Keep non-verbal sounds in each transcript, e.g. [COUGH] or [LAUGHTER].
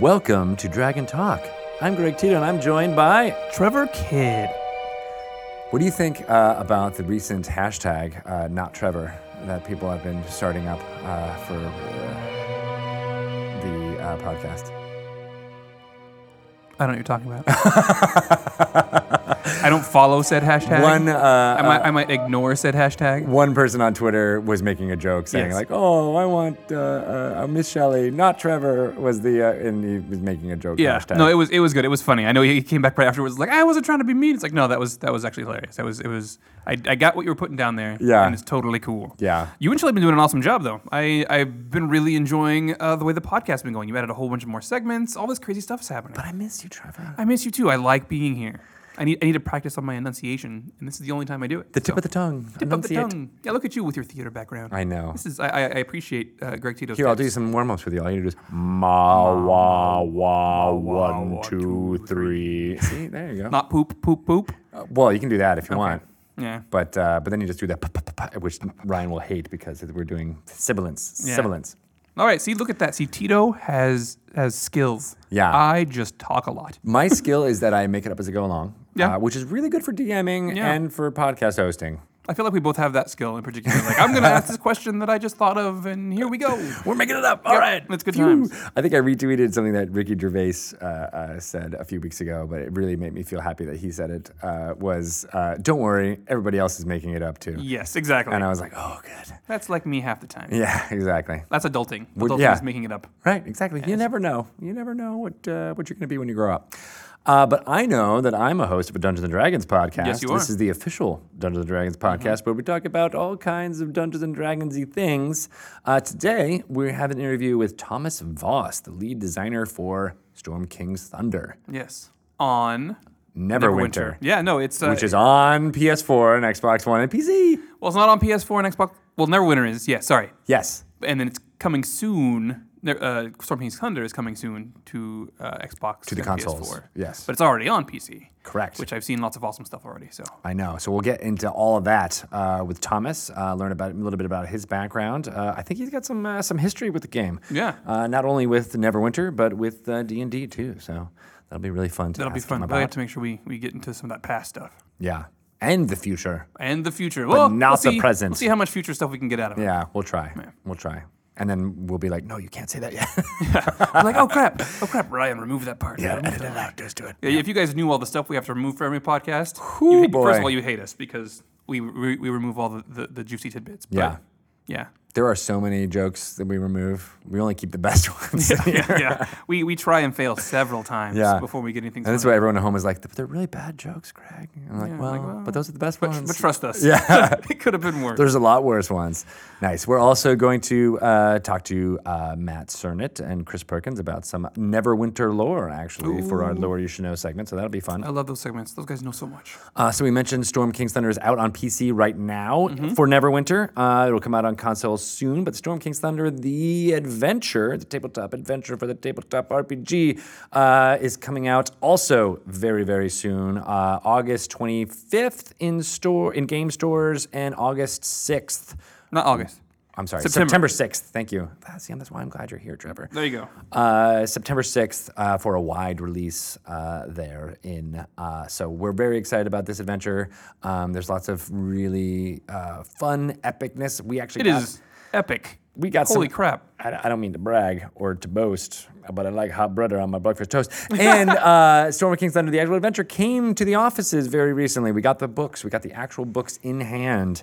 Welcome to Dragon Talk. I'm Greg Tito, and I'm joined by. Trevor Kidd. What do you think uh, about the recent hashtag, uh, not Trevor, that people have been starting up uh, for uh, the uh, podcast? I don't know what you're talking about. [LAUGHS] I don't follow said hashtag. One, uh, I might, I might ignore said hashtag. One person on Twitter was making a joke saying Yes. like, "Oh, I want uh, uh, Miss Shelley, not Trevor." Was the uh, and he was making a joke. Yeah, hashtag. no, it was it was good. It was funny. I know he came back right afterwards, like I wasn't trying to be mean. It's like no, that was that was actually hilarious. That was it was. I, I got what you were putting down there. Yeah. and it's totally cool. Yeah. you and Shelley have been doing an awesome job though. I I've been really enjoying uh, the way the podcast's been going. You added a whole bunch of more segments. All this crazy stuff's happening. But I miss you, Trevor. I miss you too. I like being here. I need I need to practice on my enunciation, and this is the only time I do it. The tip So- of the tongue. Tip of the tongue. Yeah, look at you with your theater background. I know. This is I, I appreciate uh, Greg Tito's. Here, I'll do tips. some warm ups with you. All you need to do is ma wah wah one two. See, there you go. Not poop, poop, poop. Uh, well, you can do that if you want, Yeah. but uh, but then you just do that, which Ryan will hate because we're doing sibilance. Yeah. Sibilance. All right. See, look at that. See, Tito has has skills. Yeah. I just talk a lot. My skill is that I make it up as I go along, Yeah. uh, which is really good for DMing Yeah. and for podcast hosting. I feel like we both have that skill in particular. Like, I'm going to ask this question that I just thought of, and here we go. [LAUGHS] We're making it up. All Yep, right, it's good Phew. times. I think I retweeted something that Ricky Gervais uh, uh, said a few weeks ago, but it really made me feel happy that he said it. Uh, was uh, don't worry, everybody else is making it up too. Yes, exactly. And I was like, oh, good. That's like me half the time. Yeah, [LAUGHS] exactly. That's adulting. Adulting yeah. is making it up. Right, exactly. You never know. You never know what uh, what you're going to be when you grow up. Uh, but I know that I'm a host of a Dungeons and Dragons podcast. Yes, you are. This is the official Dungeons and Dragons podcast where we talk about all kinds of Dungeons and Dragonsy things. Uh, today we have an interview with Thomas Foss, the lead designer for Storm King's Thunder, Yes. On Neverwinter, Yeah, no, it's uh, which is on PS4 and Xbox One and PC. well, it's not on PS4 and Xbox. Well, Neverwinter is. Yeah, sorry. Yes, and then it's coming soon. Uh, Storm King's Thunder is coming soon to uh, Xbox To the consoles, PS4. yes. but it's already on PC. Correct. Which I've seen lots of awesome stuff already. So I know. So we'll get into all of that uh, with Thomas. Uh, learn about a little bit about his background. Uh, I think he's got some uh, some history with the game. Yeah. Uh, not only with Neverwinter, but with D and D too. So that'll be really fun to that'll be fun. But I have to make sure we, we get into some of that past stuff Yeah, and the future. and the future. Well, not we'll the see, present. We'll see how much future stuff we can get out of it. Yeah, we'll try. We'll try. And then we'll be like, no, you can't say that yet. [LAUGHS] I'm like, oh crap, oh crap, Ryan, remove that part. Remove edit it out. Just do it. Yeah, If you guys knew all the stuff we have to remove for every podcast, Whew, you boy. first of all, you hate us because we we, we remove all the, the, the juicy tidbits. But Yeah. yeah. There are so many jokes that we remove. We only keep the best [LAUGHS] ones. yeah, yeah. We we try and fail several times Yeah. before we get anything. And that's why everyone at home is like, but they're really bad jokes, Greg. I'm like, Yeah, well, like, well, but those are the best But, ones. but trust us. Yeah. [LAUGHS] it could have been worse. There's a lot worse ones. Nice. We're also going to uh, talk to uh, Matt Sernett and Chris Perkins about some Neverwinter lore, actually, for our Lore You Should Know segment. So that'll be fun. I love those segments. Those guys know so much. Uh, so we mentioned Storm King's Thunder is out on PC right now Mm-hmm. for Neverwinter. Uh, it'll come out on consoles soon, but Storm King's Thunder, the adventure, the tabletop adventure for the tabletop RPG, uh, is coming out also very, very soon. Uh, August 25th in store in game stores and August 6th. Not August. I'm sorry, September. September 6th. Thank you. See, that's why I'm glad you're here, Trevor. There you go. Uh, September 6th uh, for a wide release uh, there in. Uh, so we're very excited about this adventure. Um, there's lots of really uh, fun epicness. We actually It got, is epic. we got Holy some, crap. I, I don't mean to brag or to boast, but I like hot butter on my breakfast toast. [LAUGHS] And uh, Storm of King's Thunder: The Actual Adventure came to the offices very recently. We got the books. We got the actual books in hand.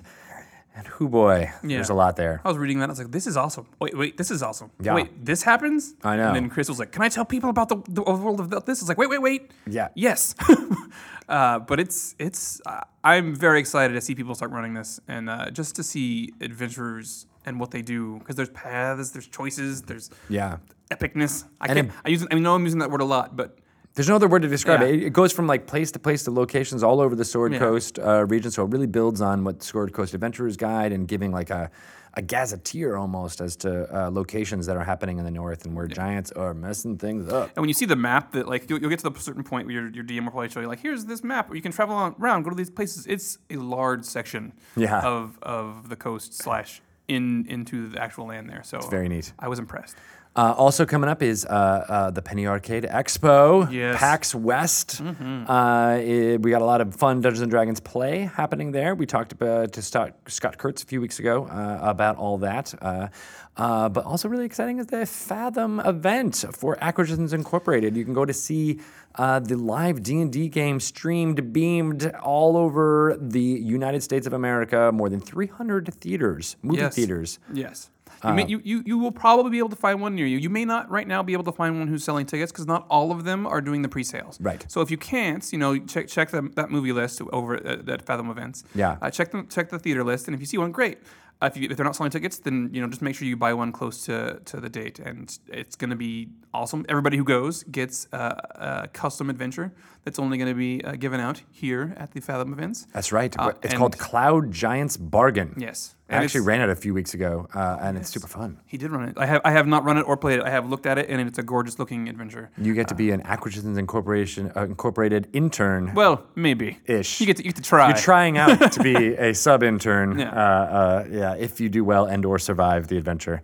And whoo boy, there's a lot there. I was reading that. I was like, this is awesome. Wait, wait, this is awesome. Yeah. Wait, this happens? I know. And then Chris was like, can I tell people about the, the world of this? It's like, wait, wait, wait. Yeah. Yes. [LAUGHS] uh, but it's, it's, uh, I'm very excited to see people start running this and uh, just to see adventurers and what they do. Because there's paths, there's choices, there's Yeah. epicness. I And can't, I use, I know I'm using that word a lot, but There's no other word to describe Yeah. it. It goes from like place to place to locations all over the Sword Yeah. Coast uh, region. So it really builds on what Sword Coast Adventurers Guide and giving like a, a gazetteer almost as to uh, locations that are happening in the north and where giants are messing things up. And when you see the map, that like you'll, you'll get to the certain point where your, your DM will probably show you like, here's this map where you can travel on, around, go to these places. It's a large section Yeah. of of the coast slash in into the actual land there. So it's very neat. I was impressed. Uh, also coming up is uh, uh, the Penny Arcade Expo, Yes. PAX West. Uh, it- we got a lot of fun Dungeons and Dragons play happening there. We talked about, to Scott, Scott Kurtz a few weeks ago uh, about all that. Uh, uh, but also really exciting is the Fathom event for Acquisitions Incorporated. You can go to see uh, the live D&D game streamed, beamed all over the United States of America, more than 300 theaters, movie Yes. theaters. Yes. You, may, you, you, you will probably be able to find one near you. You may not right now be able to find one who's selling tickets because not all of them are doing the pre-sales. Right. So if you can't, you know, check check the, that movie list over at, at Fathom Events. Yeah. Uh, check the check the theater list, and if you see one, great. Uh, if, you, if they're not selling tickets, then you know just make sure you buy one close to, to the date, and it's going to be awesome. Everybody who goes gets uh, a custom adventure that's only going to be uh, given out here at the Fathom Events. That's right. Uh, it's called Cloud Giants Bargain. Yes. I actually ran it a few weeks ago, uh, and it's super fun. He did run it. I have I have not run it or played it. I have looked at it, and it's a gorgeous looking adventure. You get to be an Acquisitions Incorporation uh, Incorporated intern. Well, maybe Ish. You get to, you get to try. You're trying out to be [LAUGHS] a sub intern. Yeah. Uh, uh, yeah, if you do well and or survive the adventure.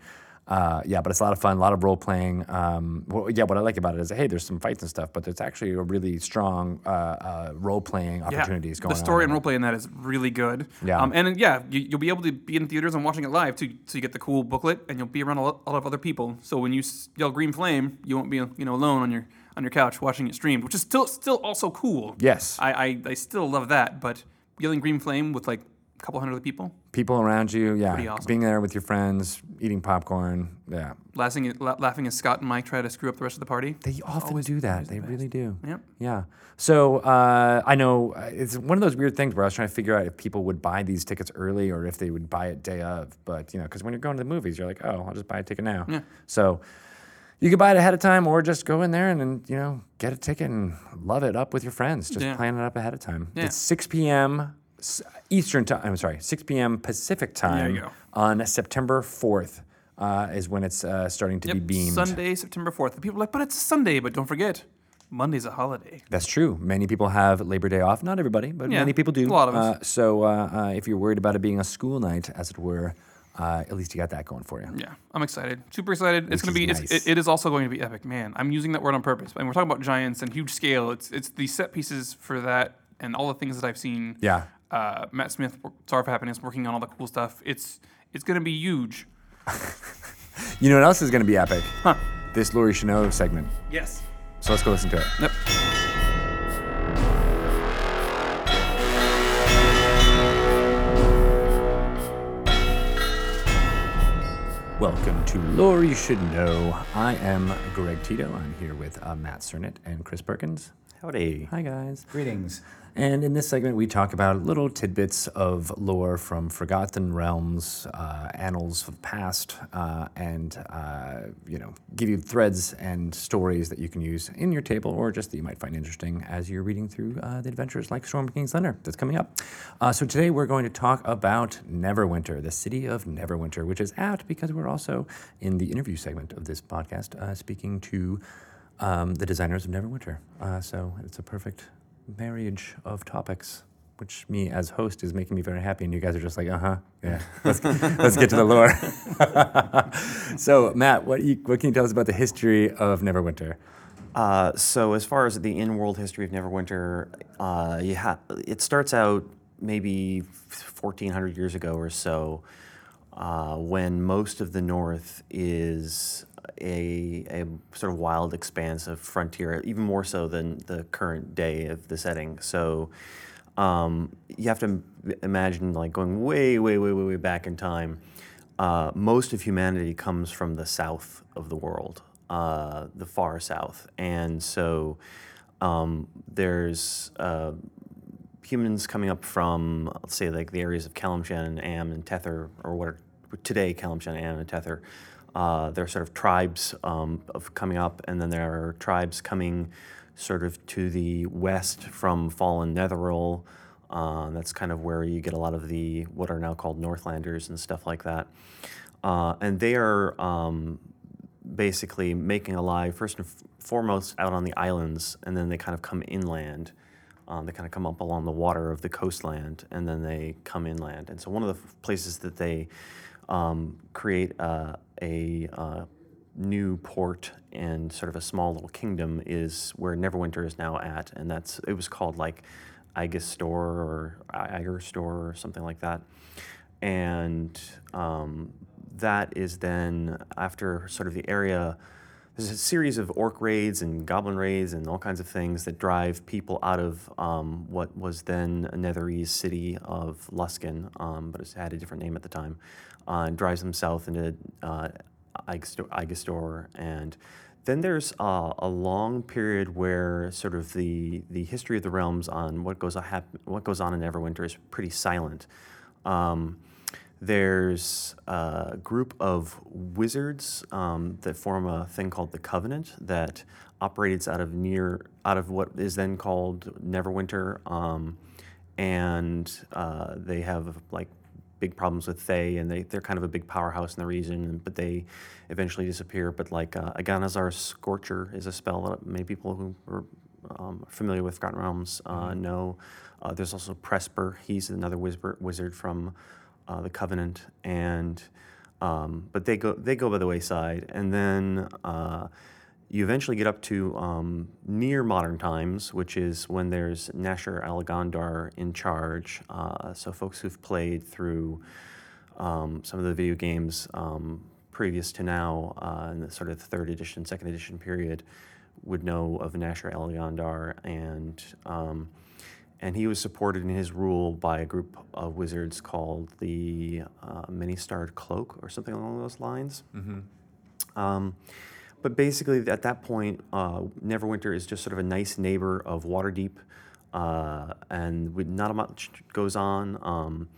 Uh, yeah, but it's a lot of fun, a lot of role playing. Um, well, yeah, what I like about it is, hey, there's some fights and stuff, but there's actually a really strong uh, uh, role playing Yeah. opportunities going on. The story on. and roleplay in that is really good. Yeah. Um, and yeah, you, you'll be able to be in theaters and watching it live too. So you get the cool booklet, and you'll be around a lot, a lot of other people. So when you yell "Green Flame," you won't be you know alone on your on your couch watching it streamed, which is still still also cool. Yes. I, I, I still love that, but yelling "Green Flame" with like a couple hundred other people, People around you, yeah, Pretty awesome. being there with your friends, eating popcorn, yeah. laughing at, la- laughing as Scott and Mike try to screw up the rest of the party. They often do that. They really do. Yep. Yeah. So uh, I know uh, it's one of those weird things where I was trying to figure out if people would buy these tickets early or if they would buy it day of. But you know, because when you're going to the movies, you're like, oh, I'll just buy a ticket now. Yeah. So you could buy it ahead of time or just go in there and, then you know get a ticket and love it up with your friends. Just Yeah. plan it up ahead of time. Yeah. It's 6 p.m. Eastern time. I'm sorry, 6 p.m. Pacific time you go. on September 4th. Uh, is when it's uh, starting to be beamed. Sunday, September 4th. And people are like, but it's a Sunday, but don't forget, Monday's a holiday. That's true. Many people have Labor Day off. Not everybody, but Yeah, many people do. a lot of us. Uh, so uh, uh, if you're worried about it being a school night, as it were, uh, at least you got that going for you. Yeah, I'm excited. Super excited. it's going to be. is It's, it, it is also going to be epic. Man, I'm using that word on purpose. And we're talking about giants and huge scale. It's it's the set pieces for that and all the things that I've seen. Yeah. Uh, Matt Smith, Star for Happiness, working on all the cool stuff. It's it's going to be huge. [LAUGHS] You know what else is going to be epic? Huh. This Laurie Chanel segment. Yes. So let's go listen to it. Yep. Welcome to Lore You Should Know. I am Greg Tito. I'm here with uh, Matt Sernett and Chris Perkins. Howdy. Hi, guys. Greetings. And in this segment, we talk about little tidbits of lore from forgotten realms, uh, annals of past, uh, and uh, you know, give you threads and stories that you can use in your table, or just that you might find interesting as you're reading through uh, the adventures like Storm King's Thunder that's coming up. Uh, so today we're going to talk about Neverwinter, the city of Neverwinter, which is apt because we're also in the interview segment of this podcast uh, speaking to um, the designers of Neverwinter. Uh, so it's a perfect marriage of topics, which me as host is making me very happy. And you guys are just like, uh huh, yeah. Let's, [LAUGHS] let's get to the lore. [LAUGHS] so Matt, what you, what can you tell us about the history of Neverwinter? Uh, so, as far as the in-world history of Neverwinter, uh, you ha- it starts out maybe 1,400 years ago or so, uh, when most of the North is a, a sort of wild expanse of frontier, even more so than the current day of the setting. So, um, you have to imagine like going way, way, way, way, way back in time. Uh, most of humanity comes from the south of the world, uh, the far south, and so um, there's uh, humans coming up from, let's say, like the areas of Calimshan and Amn and Tethyr, or what are today Calimshan, Amn, and Tethyr. Uh, there are sort of tribes um, of coming up, and then there are tribes coming sort of to the west from fallen Netheril. Uh, that's kind of where you get a lot of the what are now called Northlanders and stuff like that. Uh, and they are um, basically making a life first and f- foremost out on the islands, and then they kind of come inland. Um, they kind of come up along the water of the coastland, and then they come inland. And so one of the f- places that they um, create uh, a uh, new port and sort of a small little kingdom is where Neverwinter is now at, and that's it was called like Igestor or Igerstor or something like that, and um, that is then after sort of the area. There's a series of orc raids and goblin raids and all kinds of things that drive people out of um, what was then a Netherese city of Luskan, um, but it had a different name at the time, uh, and drives them south into uh, Igestor. And then there's uh, a long period where sort of the, the history of the realms on what goes, hap- what goes on in Neverwinter is pretty silent. Um, there's a group of wizards um, that form a thing called the Covenant that operates out of near out of what is then called Neverwinter, um, and uh, they have like big problems with Thay, and they they're kind of a big powerhouse in the region, but they eventually disappear. But like uh, Aganazzar's Scorcher is a spell that many people who are um, familiar with Forgotten Realms uh, know. Uh, there's also Presper. He's another wizard, wizard from uh, the Covenant, and um, but they go they go by the wayside, and then uh, you eventually get up to um, near modern times, which is when there's Nasher Alagondar in charge. Uh, so folks who've played through um, some of the video games um, previous to now, uh, in the sort of third edition, second edition period, would know of Nasher Alagondar and. Um, and he was supported in his rule by a group of wizards called the uh, Many Starred Cloak or something along those lines. Um, but basically, at that point, uh, Neverwinter is just sort of a nice neighbor of Waterdeep, uh, and with not much goes on. Um,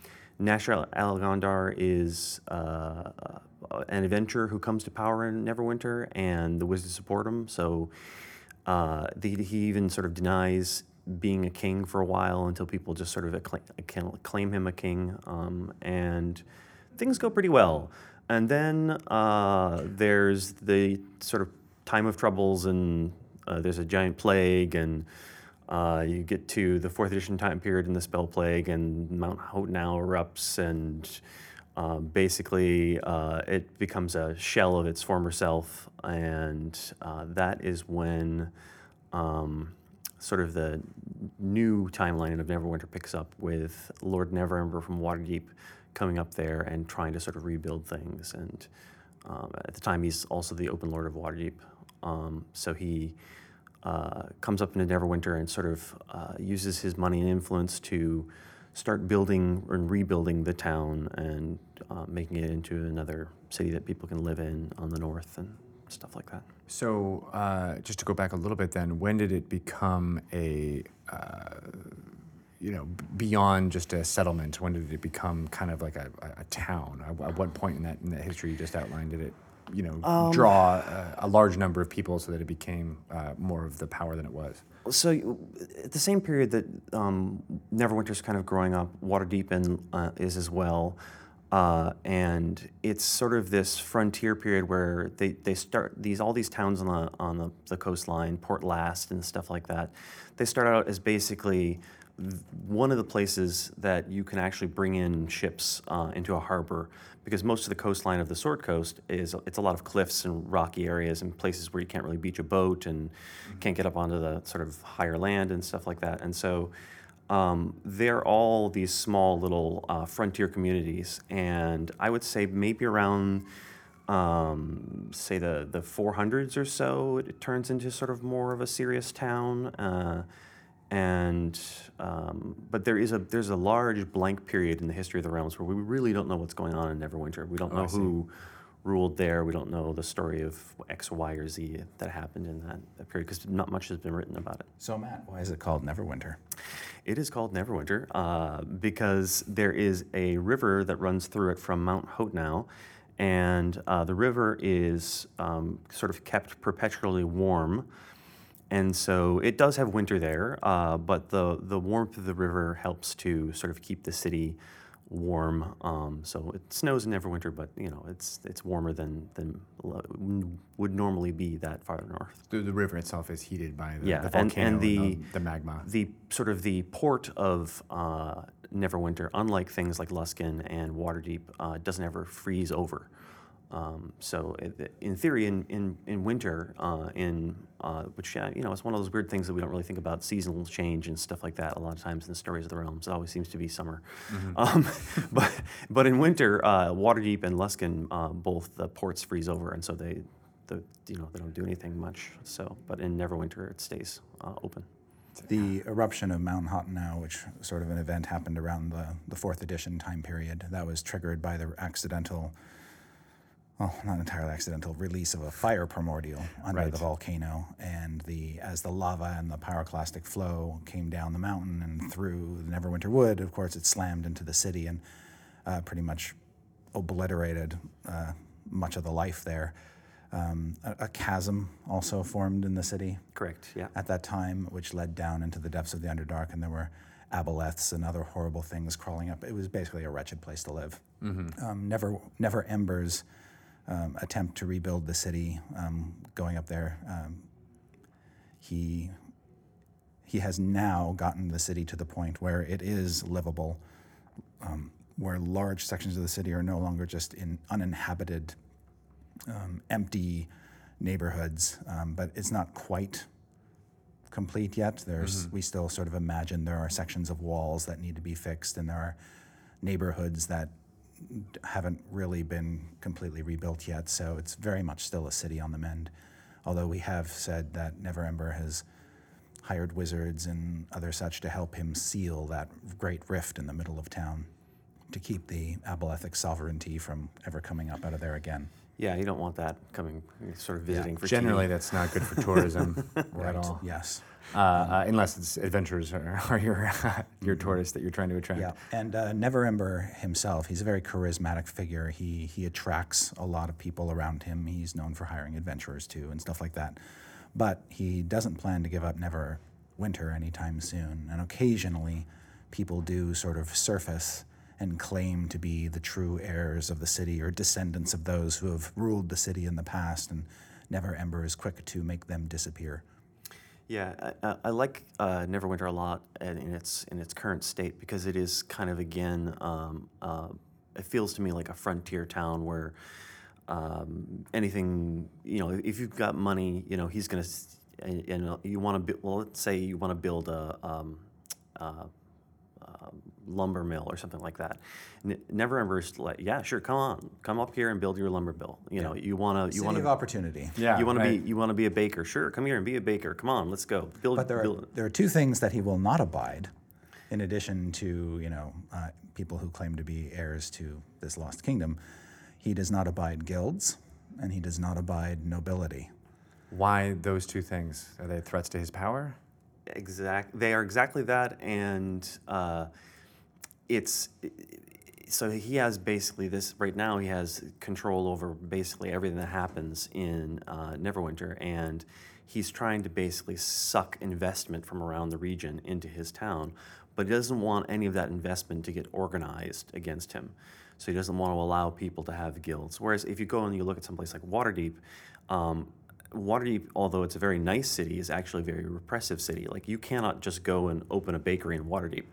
Nasher Alagondar is uh, an adventurer who comes to power in Neverwinter, and the wizards support him. So uh, the, he even sort of denies being a king for a while until people just sort of acclaim, acclaim him a king, um, and things go pretty well. And then uh, there's the sort of time of troubles, and uh, there's a giant plague, and uh, you get to the fourth edition time period in the spell plague, and Mount Hotenow erupts, and uh, basically uh, it becomes a shell of its former self, and uh, that is when um, sort of the new timeline of Neverwinter picks up with Lord Neverember from Waterdeep coming up there and trying to sort of rebuild things. And um, at the time, he's also the Open Lord of Waterdeep. Um, so he uh, comes up into Neverwinter and sort of uh, uses his money and influence to start building and rebuilding the town and uh, making it into another city that people can live in on the north and stuff like that. So, uh, just to go back a little bit, then, when did it become a, uh, you know, beyond just a settlement? When did it become kind of like a, a, town? At, at what point in that in that history you just outlined did it, you know, draw a, a large number of people so that it became uh, more of the power than it was? So at the same period that um, Neverwinter's kind of growing up, Waterdeep and uh, is as well, uh, and it's sort of this frontier period where they, they start these all these towns on the on the, the coastline, Port Llast and stuff like that. They start out as basically one of the places that you can actually bring in ships uh, into a harbor because most of the coastline of the Sword Coast is it's a lot of cliffs and rocky areas and places where you can't really beach a boat and can't get up onto the sort of higher land and stuff like that. And so um, they're all these small little uh, frontier communities, and I would say maybe around um, say the the 400s or so, it turns into sort of more of a serious town. Uh, and um, but there is a there's a large blank period in the history of the realms where we really don't know what's going on in Neverwinter. We don't know who ruled there. We don't know the story of X, Y, or Z that happened in that, that period because not much has been written about it. So, Matt, why is it called Neverwinter? It is called Neverwinter uh, because there is a river that runs through it from Mount Hotenow, and uh, the river is um, sort of kept perpetually warm. And so it does have winter there, uh, but the, the warmth of the river helps to sort of keep the city warm. Um, so it snows in Neverwinter, but you know it's it's warmer than than would normally be that farther north. The, the river itself is heated by the, Yeah, the and- volcano and the- the, magma. the sort of the port of uh, Neverwinter, unlike things like Luskan and Waterdeep, uh, doesn't ever freeze over. Um, so it, in theory, in in, in winter, uh, in uh, which uh, you know it's one of those weird things that we don't really think about seasonal change and stuff like that. A lot of times in the stories of the realms, it always seems to be summer. Um, [LAUGHS] but but in winter, uh, Waterdeep and Luskan, uh, both the ports freeze over, and so they the you know they don't do anything much. So but in Neverwinter, it stays uh, open. The eruption of Mount Hotenow, which sort of an event happened around the, the fourth edition time period, that was triggered by the accidental, well, not entirely accidental, release of a fire primordial under Right. the volcano. And the as the lava and the pyroclastic flow came down the mountain and through the Neverwinter Wood, of course, it slammed into the city and uh, pretty much obliterated uh, much of the life there. Um, a, a chasm also formed in the city Correct. Yeah. at that time, which led down into the depths of the Underdark, and there were aboleths and other horrible things crawling up. It was basically a wretched place to live. Um, never, never Ember's um, attempt to rebuild the city, um, going up there. Um, he he has now gotten the city to the point where it is livable, um, where large sections of the city are no longer just in uninhabited, um, empty neighborhoods. Um, but it's not quite complete yet. There's we still sort of imagine there are sections of walls that need to be fixed, and there are neighborhoods that haven't really been completely rebuilt yet. So it's very much still a city on the mend. Although we have said that Neverember has hired wizards and other such to help him seal that great rift in the middle of town to keep the abelethic sovereignty from ever coming up out of there again. Yeah, you don't want that coming, sort of visiting for Generally, TV. that's not good for tourism [LAUGHS] at all. Yes. Uh, uh, unless it's adventurers are, [LAUGHS] are your [LAUGHS] your tourists that you're trying to attract. Yeah, and uh, Neverember himself, he's a very charismatic figure. He he attracts a lot of people around him. He's known for hiring adventurers too and stuff like that. But he doesn't plan to give up Neverwinter anytime soon. And occasionally, people do sort of surface and claim to be the true heirs of the city or descendants of those who have ruled the city in the past. And Neverember is quick to make them disappear. Yeah, I, I- like uh, Neverwinter a lot in its in its current state because it is kind of again, um, uh, it feels to me like a frontier town where um, anything you know, if you've got money, you know, he's gonna, and, and you want to, build well, let's say you want to build a. Um, uh, um, lumber mill or something like that. Ne- Neverember is like, yeah, sure, come on, come up here and build your lumber mill. You know, you want to, you City want of to, opportunity. Yeah, you want to right. be, you want to be a baker. Sure, come here and be a baker. Come on, let's go. Build, But there are, build. there are two things that he will not abide, in addition to you know uh, people who claim to be heirs to this lost kingdom. He does not abide guilds, and he does not abide nobility. Why those two things? Are they threats to his power? Exact. They are exactly that, and uh, it's so he has basically this right now. He has control over basically everything that happens in uh, Neverwinter, and he's trying to basically suck investment from around the region into his town, but he doesn't want any of that investment to get organized against him. So he doesn't want to allow people to have guilds. Whereas if you go and you look at someplace like Waterdeep. Um, Waterdeep, although it's a very nice city, is actually a very repressive city. Like you cannot just go and open a bakery in Waterdeep.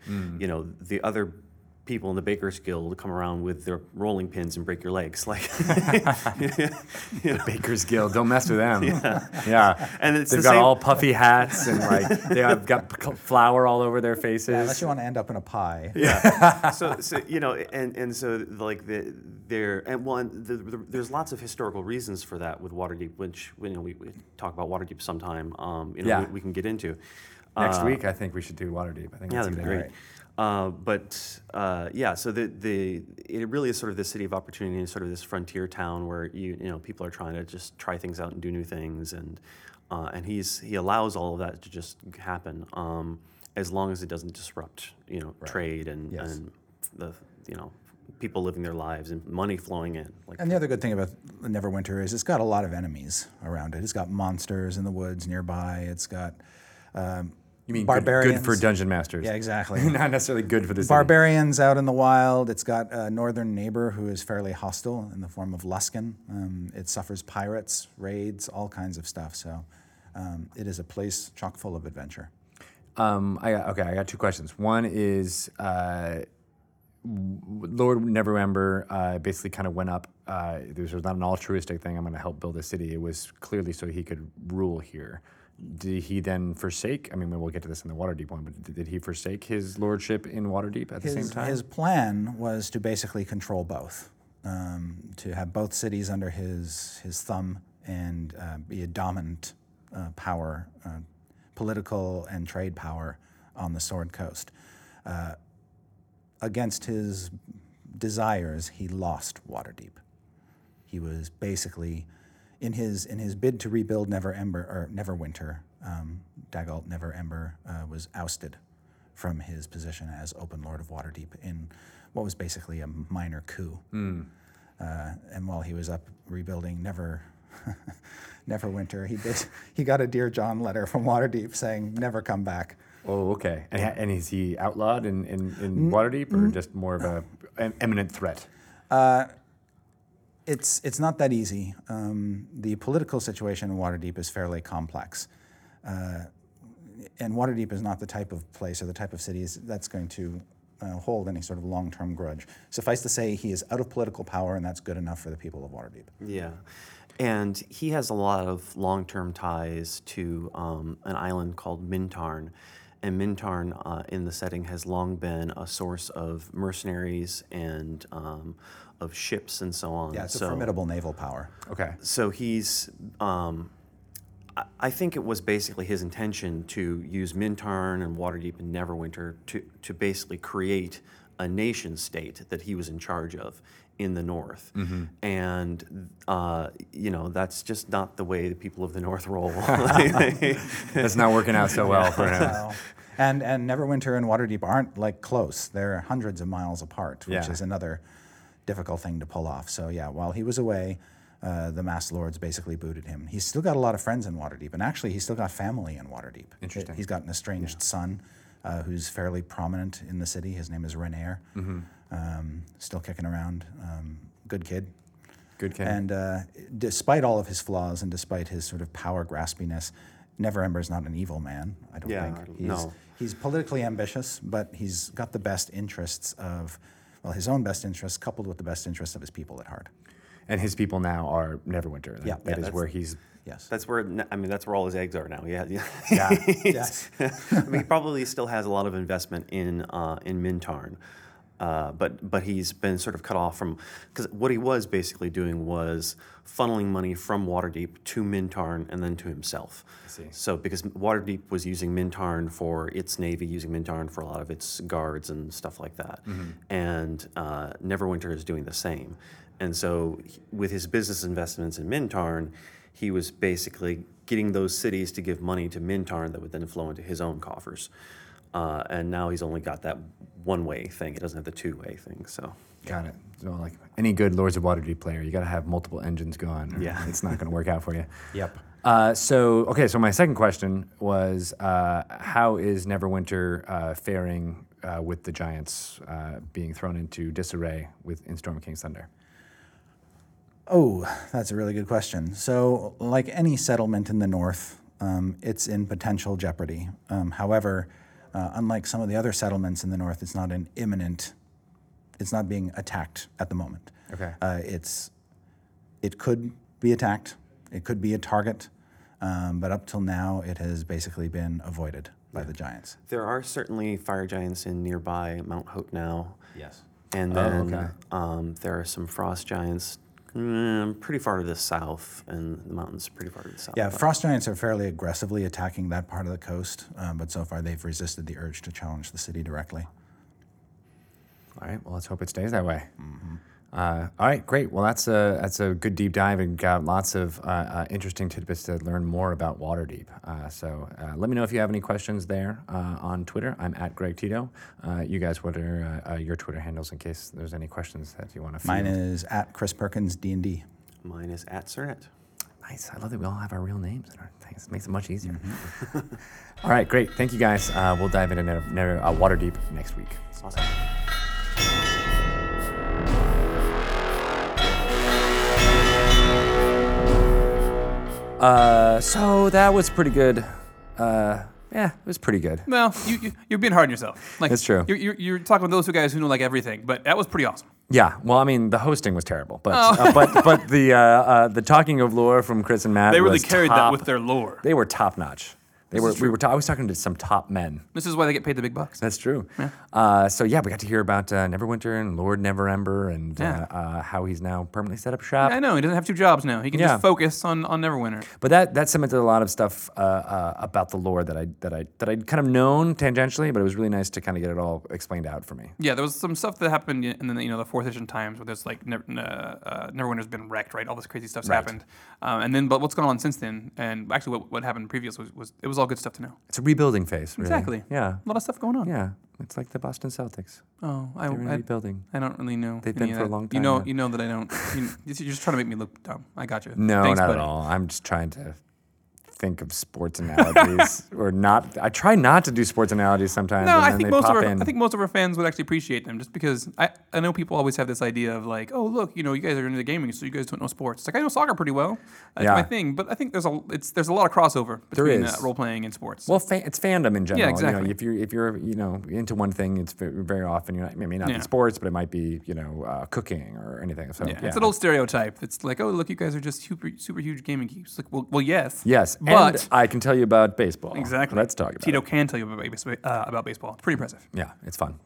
You know, the other people in the Bakers Guild come around with their rolling pins and break your legs. Like, [LAUGHS] the Baker's Guild. Don't mess with them. yeah. And it's They've the got same- all puffy hats and like they have got flour all over their faces. Unless you want to end up in a pie. [LAUGHS] so, so you know, and and so like the there and one the, the, there's lots of historical reasons for that with Waterdeep, which you know we, we talk about Waterdeep sometime. Um, you know, Yeah. we, we can get into Next Uh, week, I think we should do Waterdeep. I think Yeah, that's a that'd be great. idea. Uh, but uh, yeah, so the the it really is sort of the city of opportunity, and sort of this frontier town where you you know people are trying to just try things out and do new things, and uh, and he's he allows all of that to just happen um, as long as it doesn't disrupt you know trade and Yes. and the you know people living their lives and money flowing in. Like And the other good thing about Neverwinter is it's got a lot of enemies around it. It's got monsters in the woods nearby. It's got um, You mean good, barbarians. good for dungeon masters? Yeah, exactly. [LAUGHS] Not necessarily good for the city. Barbarians out in the wild. It's got a northern neighbor who is fairly hostile in the form of Luskan. Um, it suffers pirates, raids, all kinds of stuff. So um, it is a place chock full of adventure. Um, I got, okay, I got two questions. One is, uh, Lord Neverember uh, basically kind of went up. Uh, this was not an altruistic thing. I'm going to help build a city. It was clearly so he could rule here. Did he then forsake? I mean, we'll get to this in the Waterdeep one, but did, he forsake his lordship in Waterdeep at the same time? his plan was to basically control both, um, to have both cities under his his thumb and uh, be a dominant uh, power, uh, political and trade power on the Sword Coast. Uh, against his desires, he lost Waterdeep. He was basically in his in his bid to rebuild Neverember or Neverwinter. Um, Dagult Neverember uh, was ousted from his position as Open Lord of Waterdeep in what was basically a minor coup. Uh, and while he was up rebuilding Never [LAUGHS] Neverwinter, he did [LAUGHS] he got a Dear John letter from Waterdeep saying never come back. oh, okay. And, and is he outlawed in, in, in Waterdeep or just more of a an imminent threat? It's it's not that easy. Um, the political situation in Waterdeep is fairly complex, uh, and Waterdeep is not the type of place or the type of city that's going to uh, hold any sort of long-term grudge. Suffice to say, he is out of political power, and that's good enough for the people of Waterdeep. Yeah. And he has a lot of long term ties to um, an island called Mintarn. And Mintarn, uh, in the setting, has long been a source of mercenaries and um, of ships and so on. Yeah, it's so, a formidable naval power. Okay. So he's. Um, I- I think it was basically his intention to use Mintarn and Waterdeep and Neverwinter to, to basically create a nation state that he was in charge of in the North. And, uh, you know, that's just not the way the people of the North roll. [LAUGHS] [LAUGHS] That's not working out so well for him. Well, and and Neverwinter and Waterdeep aren't like close. They're hundreds of miles apart, which Yeah. is another difficult thing to pull off. So yeah, while he was away, uh, the Masked Lords basically booted him. He's still got a lot of friends in Waterdeep, and actually, he's still got family in Waterdeep. Interesting. He's got an estranged son uh, who's fairly prominent in the city. His name is Renaer. Um, still kicking around. Um, good kid. Good kid. And uh, despite all of his flaws and despite his sort of power graspiness, Neverember's not an evil man. I don't Yeah, think. He's, no. he's politically ambitious, but he's got the best interests of, well, his own best interests coupled with the best interests of his people at heart. and his people now are Neverwinter. That- Yeah. that Yeah, is that's- where he's. Yes. that's where, I mean, that's where all his eggs are now. Yeah. yeah. [LAUGHS] Yeah. yes. [LAUGHS] I mean, he probably still has a lot of investment in uh, in Mintarn, uh, but but he's been sort of cut off from because what he was basically doing was funneling money from Waterdeep to Mintarn and then to himself. I see. So because Waterdeep was using Mintarn for its navy, using Mintarn for a lot of its guards and stuff like that, and uh, Neverwinter is doing the same. And so, with his business investments in Mintarn, he was basically getting those cities to give money to Mintarn that would then flow into his own coffers. Uh, and now he's only got that one way thing. It doesn't have the two way thing. So, Got it. So, like any good Lords of Waterdeep player, you got to have multiple engines going. or Yeah. It's not going to work out for you. [LAUGHS] Yep. Uh, so, okay, so my second question was uh, how is Neverwinter uh, faring uh, with the Giants uh, being thrown into disarray with in Storm King's Thunder? Oh, that's a really good question. So, like any settlement in the north, um, it's in potential jeopardy. Um, however, uh, unlike some of the other settlements in the north, it's not an imminent. It's not being attacked at the moment. Okay. Uh, it's it could be attacked. It could be a target, um, but up till now, it has basically been avoided by the giants. there are certainly fire giants in nearby Mount Hotenow. Yes. And Oh, then okay. um, there are some frost giants mm, pretty far to the south, and the mountains pretty far to the south. Yeah, but- frost giants are fairly aggressively attacking that part of the coast, um, but so far they've resisted the urge to challenge the city directly. All right. Well, let's hope it stays that way. Uh, all right. Great. Well, that's a that's a good deep dive and got lots of uh, uh, interesting tidbits to learn more about Waterdeep. Uh, so uh, let me know if you have any questions there uh, on Twitter. I'm at Greg Tito. Uh, you guys, what are uh, uh, your Twitter handles in case there's any questions that you want to? Find. Mine is at Chris Perkins D and D. Mine is at Sernett. Nice. I love that we all have our real names in our things. It makes it much easier. [LAUGHS] all right. Great. Thank you guys. Uh, we'll dive into Never, Never, uh, Waterdeep next week. Awesome. Uh, so that was pretty good. Uh, yeah, it was pretty good. Well, you, you you're being hard on yourself. Like That's true. You're, you're, you're talking with those two guys who know like everything, but that was pretty awesome. Yeah, well, I mean, the hosting was terrible, but Oh. uh, but but the uh, uh, the talking of lore from Chris and Matt They really was carried that top- with their lore. They were top notch. They were. We were. Ta- I was talking to some top men. This is why they get paid the big bucks. That's true. Uh, so yeah, we got to hear about uh, Neverwinter and Lord Neverember and Yeah. uh, uh, how he's now permanently set up shop. I know he doesn't have two jobs now. He can Yeah. just focus on on Neverwinter. But that that cemented a lot of stuff uh, uh, about the lore that I that I that I'd kind of known tangentially, but it was really nice to kind of get it all explained out for me. Yeah, there was some stuff that happened in the you know the fourth edition times where there's like never, uh, uh, Neverwinter's been wrecked, right? All this crazy stuff's Right. happened, um, and then but what's gone on since then, and actually what, what happened previous was, was it was all good stuff to know. It's a rebuilding phase. Really. Exactly. Yeah. A lot of stuff going on. Yeah. It's like the Boston Celtics. Oh, I, They're I, rebuilding. I don't really know. They've any been for a long You time know, now. you know that I don't. You, [LAUGHS] you're just trying to make me look dumb. I got you. No, Thanks, not buddy. at all. I'm just trying to think of sports analogies [LAUGHS] or not. I try not to do sports analogies sometimes. No, I think most of our in. I think most of our fans would actually appreciate them just because I, I know people always have this idea of like, oh look, you know, you guys are into the gaming, so you guys don't know sports. It's like I know soccer pretty well. That's Yeah. my thing. But I think there's a it's there's a lot of crossover between. Uh, role playing and sports. Well, fa- it's fandom in general. You exactly. know, if you're if you're you know into one thing, it's very, often you're not, it may not Yeah. be sports, but it might be you know uh, cooking or anything. So yeah, yeah, it's an old stereotype. It's like, oh look, you guys are just super super huge gaming geeks. Like, well, well, yes. Yes, but and I can tell you about baseball. exactly. Let's talk about Tito it. can tell you about, base- uh, about baseball. It's pretty impressive. Yeah, it's fun.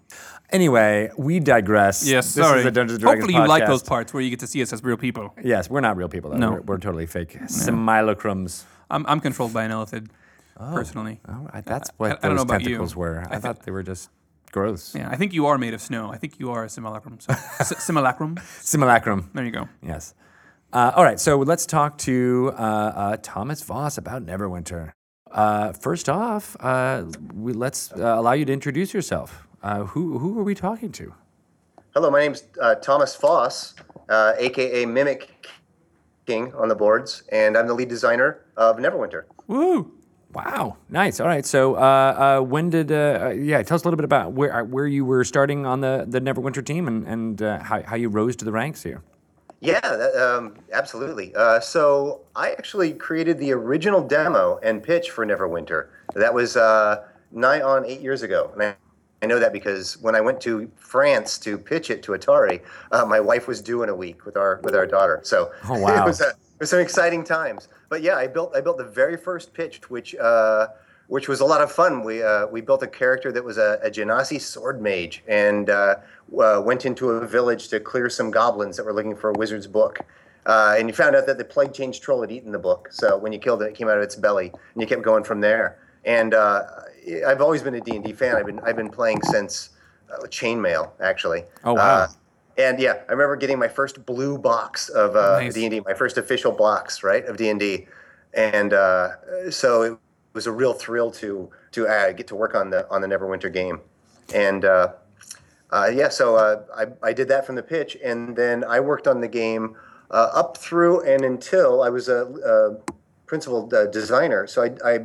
Anyway, we digress. Yes, this sorry. is a Dungeons Hopefully, you like those parts where you get to see us as real people. Yes, we're not real people. Though. No. We're, we're totally fake simulacrums. I'm, I'm controlled by an illithid, personally. Oh, I, that's what I those you. tentacles were. I, I thi- thought they were just gross. Yeah, I think you are made of snow. I think you are a simulacrum. [LAUGHS] So, simulacrum. Simulacrum. There you go. Yes. Uh, all right, so let's talk to uh, uh, Thomas Foss about Neverwinter. Uh, first off, uh, we, let's uh, allow you to introduce yourself. Uh, who who are we talking to? Hello, my name's uh, Thomas Foss, uh, aka Mimic King on the boards, and I'm the lead designer of Neverwinter. Woo! Wow, nice. All right, so uh, uh, when did? Uh, uh, yeah, tell us a little bit about where where you were starting on the the Neverwinter team and and uh, how how you rose to the ranks here. Yeah, that, um, absolutely. Uh, so I actually created the original demo and pitch for Neverwinter. That was uh, nigh on eight years ago, and I, I know that because when I went to France to pitch it to Atari, uh, my wife was due in a week with our with our daughter. So Oh, wow. [LAUGHS] it was a, it was some exciting times. But yeah, I built I built the very first pitch, which uh, which was a lot of fun. We uh, we built a character that was a, a Genasi sword mage and uh, uh, went into a village to clear some goblins that were looking for a wizard's book. Uh, and you found out that the plague change troll had eaten the book. So when you killed it, it came out of its belly, and you kept going from there. And uh, I've always been a D&D fan. I've been I've been playing since uh, Chainmail, actually. Oh, wow. Uh, and yeah, I remember getting my first blue box of uh, D&D, my first official box, right, of D&D. And uh, so it was a real thrill to to uh, get to work on the on the Neverwinter game. And uh, uh, yeah, so uh, I, I did that from the pitch, and then I worked on the game uh, up through and until I was a, a principal designer. So I, I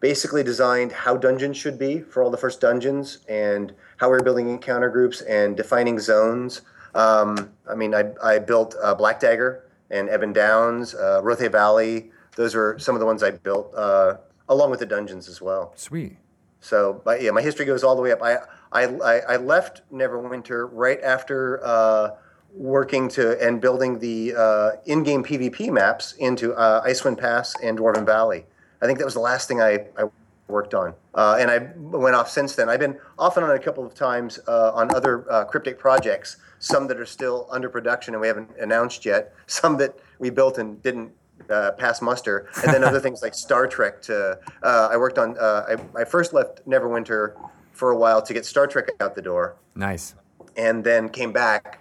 basically designed how dungeons should be for all the first dungeons and how we were building encounter groups and defining zones. Um, I mean, I, I built uh, Black Dagger and Ebon Downs, uh, Rothe Valley. Those were some of the ones I built, uh, along with the dungeons as well. Sweet. So, but yeah, my history goes all the way up. I I, I, left Neverwinter right after uh, working to and building the uh, in-game PvP maps into uh, Icewind Pass and Dwarven Valley. I think that was the last thing I, I worked on, uh, and I went off since then. I've been off and on a couple of times uh, on other uh, cryptic projects. Some that are still under production and we haven't announced yet. Some that we built and didn't uh, pass muster, and then other [LAUGHS] things like Star Trek. To uh, I worked on. Uh, I, I first left Neverwinter for a while to get Star Trek out the door, Nice. and then came back,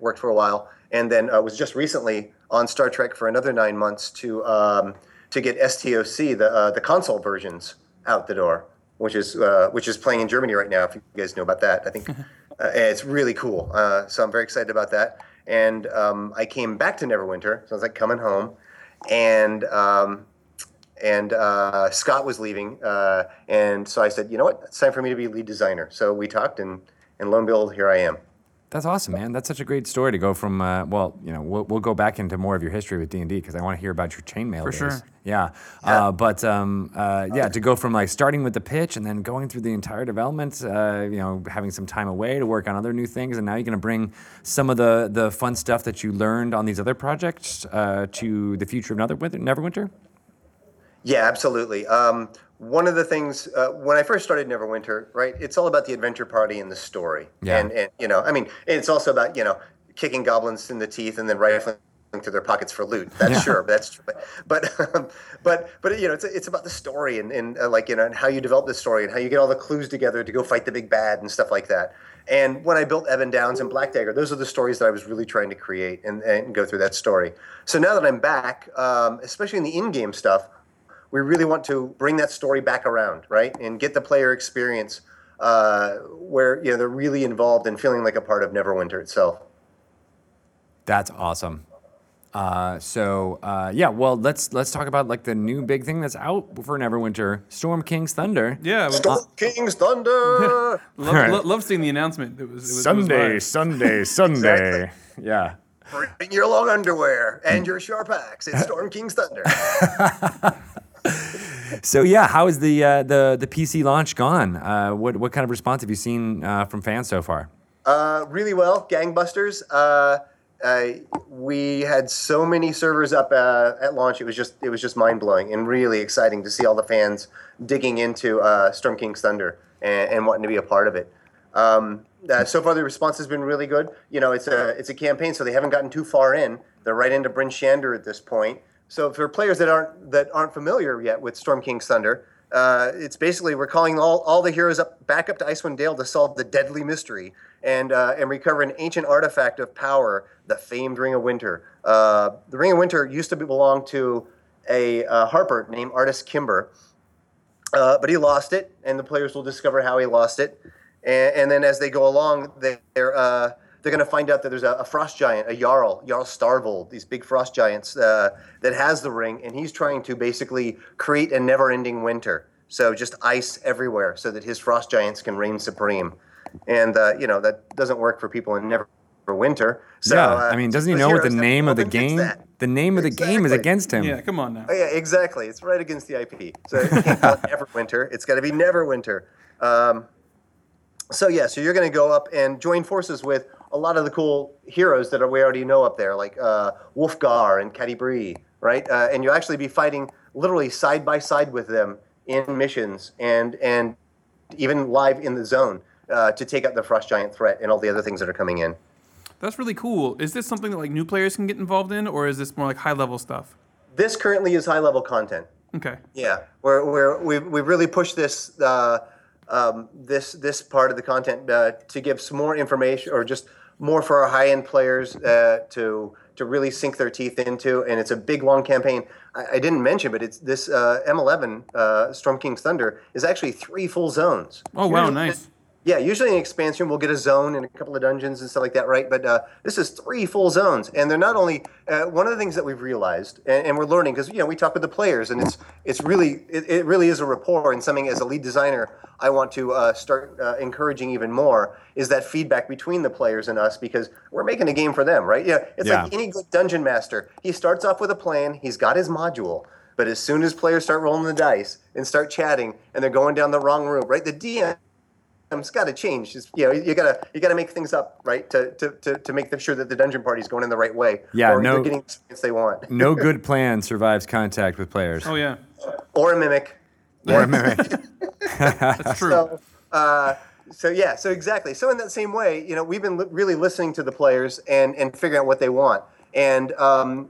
worked for a while, and then uh, was just recently on Star Trek for another nine months to um, to get STOC the uh, the console versions out the door, which is uh, which is playing in Germany right now. If you guys know about that, I think [LAUGHS] uh, it's really cool. Uh, so I'm very excited about that. And um, I came back to Neverwinter, so I was like coming home, and um, and uh, Scott was leaving, uh, and so I said, you know what, it's time for me to be lead designer. So we talked, and and lo and behold, here I am. That's awesome, man. That's such a great story to go from. Uh, well, you know, we'll, we'll go back into more of your history with D and D because I want to hear about your chainmail. For days. sure. Yeah. Uh, but um, uh, yeah, to go from like starting with the pitch and then going through the entire development, uh, you know, having some time away to work on other new things, and now you're going to bring some of the the fun stuff that you learned on these other projects uh, to the future of Neverwinter. Neverwinter. Yeah, absolutely. Um, one of the things uh, when I first started Neverwinter, right? It's all about the adventure party and the story. Yeah. And and you know, I mean, it's also about you know kicking goblins in the teeth and then rifling to their pockets for loot. That's Yeah. sure, that's true. But um, but but you know, it's it's about the story and and uh, like you know and how you develop the story and how you get all the clues together to go fight the big bad and stuff like that. And when I built Ebon Downs and Black Dagger, those are the stories that I was really trying to create and, and go through that story. So now that I'm back, um, especially in the in-game stuff, we really want to bring that story back around, right, and get the player experience uh, where you know they're really involved and feeling like a part of Neverwinter itself. That's awesome. Uh, so uh, yeah, well let's let's talk about like the new big thing that's out for Neverwinter, Storm King's Thunder. Yeah. well, Storm King's Thunder. [LAUGHS] love, Alright. lo- love seeing the announcement. It was, it was, it was Sunday. Sunday, [LAUGHS] Sunday. Yeah. Bring your long underwear and your sharp axe. It's [LAUGHS] Storm King's Thunder. So yeah, how is the uh, the the PC launch gone? Uh, what what kind of response have you seen uh, from fans so far? Uh, really well, gangbusters. Uh, we had so many servers up uh, at launch. It was just it was just mind blowing and really exciting to see all the fans digging into Storm King's Thunder and, and wanting to be a part of it. Um, so far, the response has been really good. You know, it's a it's a campaign, so they haven't gotten too far in. They're right into Bryn Shander at this point. So for players that aren't that aren't familiar yet with Storm King's Thunder, uh, it's basically we're calling all, all the heroes up back up to Icewind Dale to solve the deadly mystery and uh, and recover an ancient artifact of power, the famed Ring of Winter. Uh, the Ring of Winter used to belong to a harper named Artus Cimber, uh, but he lost it, and the players will discover how he lost it. And, and then as they go along, they- they're uh, they're going to find out that there's a, a frost giant, a Jarl, Jarl Storvald, these big frost giants uh, that has the ring, and he's trying to basically create a never-ending winter. So just ice everywhere, so that his frost giants can reign supreme. And uh, you know that doesn't work for people in Neverwinter. So, yeah, uh, I mean, doesn't he know what the heroes have to name of the help him fix game? that. The name of the game is against him. Yeah, come on now. Oh, yeah, exactly. It's right against the IP. So you can't call [LAUGHS] it Everwinter. It's got to be Neverwinter. Um, so yeah, so you're going to go up and join forces with a lot of the cool heroes that are, we already know up there, like uh, Wulfgar and Catti right? Uh, and you'll actually be fighting literally side by side with them in missions and and even live in the zone uh, to take out the frost giant threat and all the other things that are coming in. That's really cool. Is this something that like new players can get involved in, or is this more like high level stuff? This currently is high level content. Okay. Yeah, we're, we're, we've, we've really pushed this uh, um, this this part of the content uh, to give some more information or just more for our high end players uh, to to really sink their teeth into. And it's a big long campaign. I, I didn't mention, but it's this uh, M11 uh, Storm King's Thunder is actually three full zones. Oh wow, Usually- nice. Yeah, usually in expansion we'll get a zone and a couple of dungeons and stuff like that, right? But uh, this is three full zones, and they're not only uh, one of the things that we've realized, and, and we're learning because you know we talk with the players, and it's it's really it, it really is a rapport, and something as a lead designer I want to uh, start uh, encouraging even more is that feedback between the players and us because we're making a game for them, right? Yeah, it's like any good dungeon master. He starts off with a plan, he's got his module. But as soon as players start rolling the dice and start chatting, and they're going down the wrong route, right? The DM it's got to change. It's, you know, you gotta you gotta make things up, right? To to, to, to make sure that the dungeon party's going in the right way. Yeah, or no- they're getting the experience they want. [LAUGHS] No good plan survives contact with players. Oh yeah, Or a mimic. Or a mimic. [LAUGHS] that's true. So, uh, so yeah, so exactly. So in that same way, you know, we've been li- really listening to the players and and figuring out what they want, and um,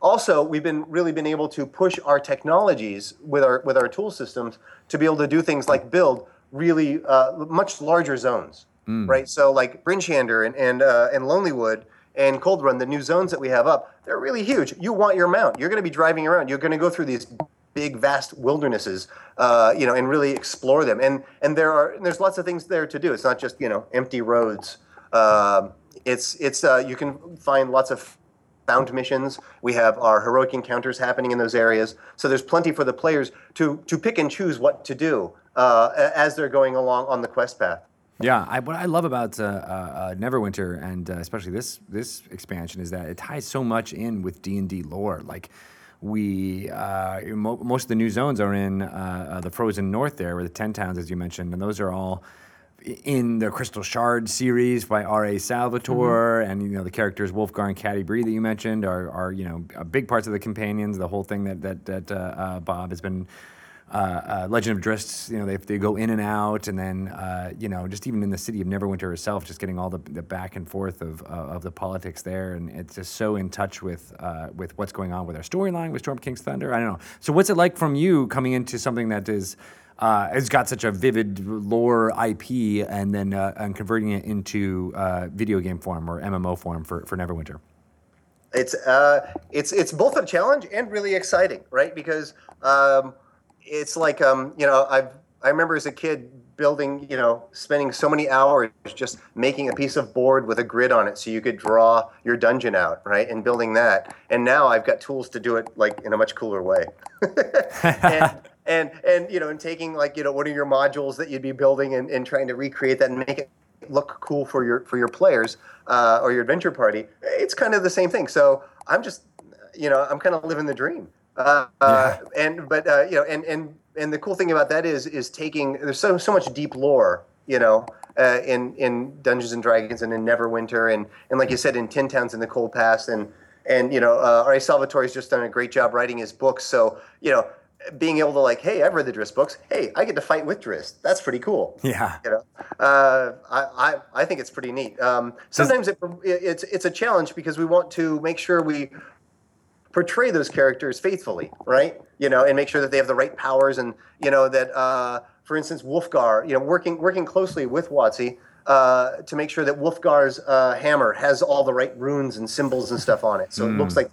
also we've been really been able to push our technologies with our with our tool systems to be able to do things like build really uh, much larger zones, right? So like Bryn Shander and and uh, and Lonelywood and Cold Run, the new zones that we have up, they're really huge. You want your mount. You're going to be driving around. You're going to go through these big, vast wildernesses, uh, you know, and really explore them. And and there are there's lots of things there to do. It's not just you know empty roads. Um it's it's uh, you can find lots of found missions. We have our heroic encounters happening in those areas. So there's plenty for the players to to pick and choose what to do uh, as they're going along on the quest path. Yeah, I, what I love about uh, uh, uh, Neverwinter and uh, especially this this expansion is that it ties so much in with D and D lore. Like we, uh, mo- most of the new zones are in uh, uh, the Frozen North there, or the Ten Towns, as you mentioned, and those are all in the Crystal Shard series by R.A. Salvatore, and you know the characters Wulfgar and Catti-brie that you mentioned are, are you know big parts of the companions. The whole thing that that that uh, uh, Bob has been uh, uh, Legend of Drizzt, you know, they, they go in and out, and then, uh, you know, just even in the city of Neverwinter itself, just getting all the, the back and forth of, uh, of the politics there, and it's just so in touch with uh, with what's going on with our storyline with Storm King's Thunder. I don't know. So, what's it like from you coming into something that is uh, has got such a vivid lore IP, and then uh, and converting it into uh, video game form or MMO form for, for Neverwinter? It's uh, it's it's both a challenge and really exciting, right? Because um, it's like um, you know, I've I remember as a kid building, you know, spending so many hours just making a piece of board with a grid on it so you could draw your dungeon out, right? And building that. And now I've got tools to do it like in a much cooler way. [LAUGHS] and, and and you know, and taking like, you know, what are your modules that you'd be building and, and trying to recreate that and make it look cool for your for your players uh, or your adventure party. It's kind of the same thing. So I'm just, you know, I'm kind of living the dream. Uh, uh, and but uh, you know, and and and the cool thing about that is is taking there's so so much deep lore, you know, uh, in in Dungeons and Dragons and in Neverwinter and and like you said in Ten Towns in the Cold Past and and you know, uh, R.A. Salvatore's just done a great job writing his books. So you know, being able to like, hey, I've read the Drizzt books. Hey, I get to fight with Drizzt. That's pretty cool. Yeah. You know, uh, I, I I think it's pretty neat. Um, sometimes it, it's it's a challenge because we want to make sure we portray those characters faithfully, right? You know, and make sure that they have the right powers, and you know that, uh, for instance, Wulfgar, you know, working working closely with WotC uh, to make sure that Wulfgar's uh, hammer has all the right runes and symbols and stuff on it, so it looks like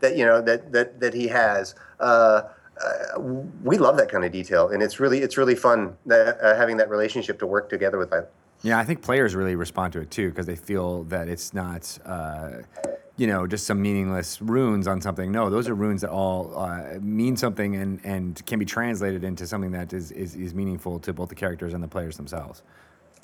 that you know that that that he has. Uh, uh, we love that kind of detail, and it's really it's really fun that, uh, having that relationship to work together with that. Yeah, I think players really respond to it too because they feel that it's not, uh, you know, just some meaningless runes on something. No, those are runes that all uh, mean something and, and can be translated into something that is, is, is meaningful to both the characters and the players themselves.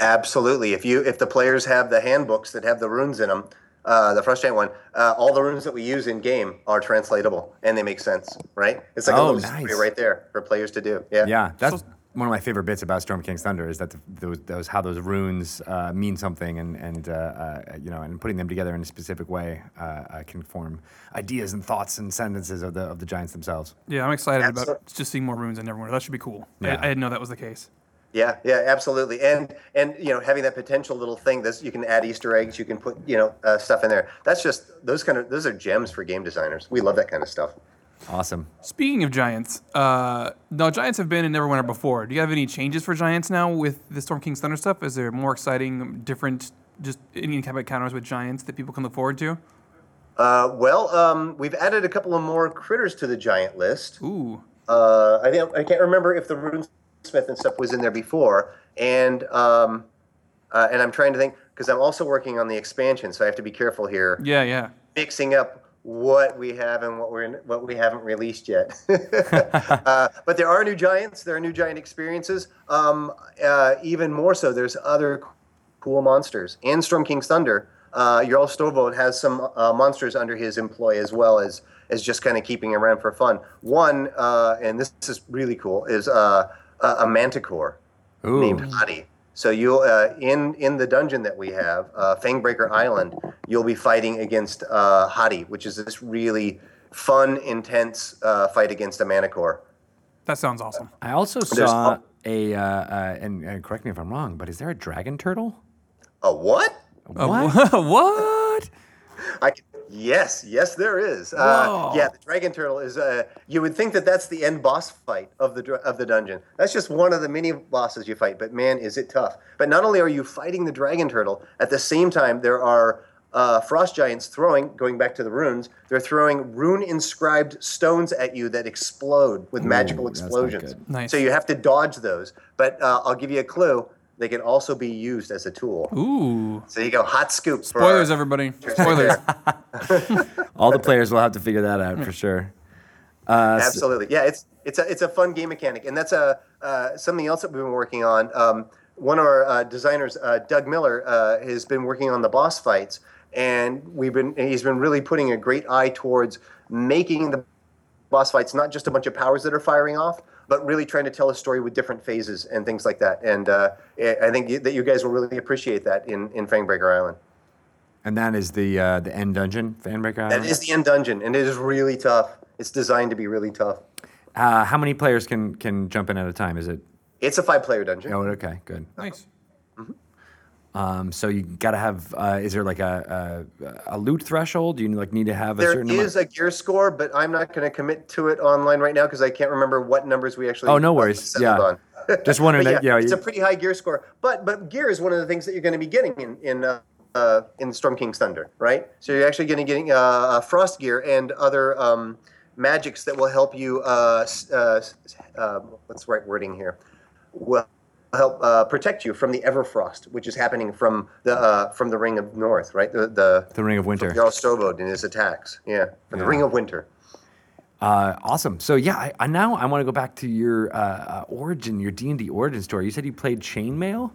Absolutely. If you if the players have the handbooks that have the runes in them, uh, the frustrating one, uh, all the runes that we use in game are translatable and they make sense, right? It's like a Oh, little story nice. right there for players to do. Yeah. Yeah, that's one of my favorite bits about Storm King's Thunder is that the, those, those how those runes uh, mean something and and uh, uh, you know and putting them together in a specific way uh, uh, can form ideas and thoughts and sentences of the of the giants themselves. Yeah, I'm excited Absolute- about just seeing more runes in Neverwinter. That should be cool. Yeah. I, I didn't know that was the case. Yeah, yeah, absolutely. And and you know, having that potential little thing, this you can add Easter eggs, you can put you know uh, stuff in there. That's just those kind of those are gems for game designers. We love that kind of stuff. Awesome. Speaking of giants, uh, now giants have been in Neverwinter before. Do you have any changes for giants now with the Storm King's Thunder stuff? Is there more exciting, different, just any type of encounters with giants that people can look forward to? Uh, well, um, we've added a couple of more critters to the giant list. Ooh, uh, I think I can't remember if the runesmith and stuff was in there before, and um, uh, and I'm trying to think because I'm also working on the expansion, so I have to be careful here, yeah, yeah. mixing up what we have and what we're in, what we haven't released yet. [LAUGHS] uh, but there are new giants, there are new giant experiences. Um, uh, even more so, there's other cool monsters. And Storm King's Thunder, uh, Jarl Storvald has some uh, monsters under his employ as well as as just kind of keeping around for fun. One, uh, and this is really cool, is uh, a, a manticore Ooh. named Hottie. So you'll uh, in in the dungeon that we have, uh, Fangbreaker Island, you'll be fighting against uh, Hottie, which is this really fun, intense uh, fight against a manticore. That sounds awesome. I also saw al- a uh, uh, and, and correct me if I'm wrong, but is there a dragon turtle? A what? What? [LAUGHS] what? I c yes, yes, there is. Uh, yeah, the dragon turtle is. Uh, you would think that that's the end boss fight of the of the dungeon. That's just one of the many bosses you fight. But man, is it tough! But not only are you fighting the dragon turtle, at the same time there are uh, frost giants throwing. Going back to the runes, they're throwing rune inscribed stones at you that explode with magical that's explosions. Nice. So you have to dodge those. But uh, I'll give you a clue. They can also be used as a tool. Ooh. So you go hot scoop. for Spoilers, our- everybody. Spoilers. [LAUGHS] All the players will have to figure that out for sure. Uh, Absolutely, yeah. It's it's a it's a fun game mechanic, and that's a uh, something else that we've been working on. Um, one of our uh, designers, uh, Doug Miller, uh, has been working on the boss fights, and we've been he's been really putting a great eye towards making the boss fights not just a bunch of powers that are firing off, but really trying to tell a story with different phases and things like that. And uh, I I think that you guys will really appreciate that in in Fangbreaker Island. And that is the uh, the end dungeon, Fangbreaker That Island. is the end dungeon, and it is really tough. It's designed to be really tough. Uh, how many players can can jump in at a time? Is it? It's a five-player dungeon. Oh, okay, good. Nice. Um, so you got to have. Uh, is there like a, a a loot threshold? Do you like need to have a There certain is amount? a gear score, but I'm not going to commit to it online right now because I can't remember what numbers we actually. Oh, no worries. Yeah. on. [LAUGHS] Just wondering But that- yeah, it's a pretty high gear score. But but gear is one of the things that you're going to be getting in in uh, uh, in Storm King's Thunder, right? So you're actually going to getting uh, frost gear and other um, magics that will help you. Uh, uh, uh, what's the right wording here? Will help uh, protect you from the Everfrost, which is happening from the uh, from the Ring of North, right? The the The Ring of Winter. Jarl Storvald and his attacks. Yeah, from the Ring of Winter. Uh, awesome. So yeah, I, I now I want to go back to your uh, uh, origin, your D and D origin story. You said you played Chainmail.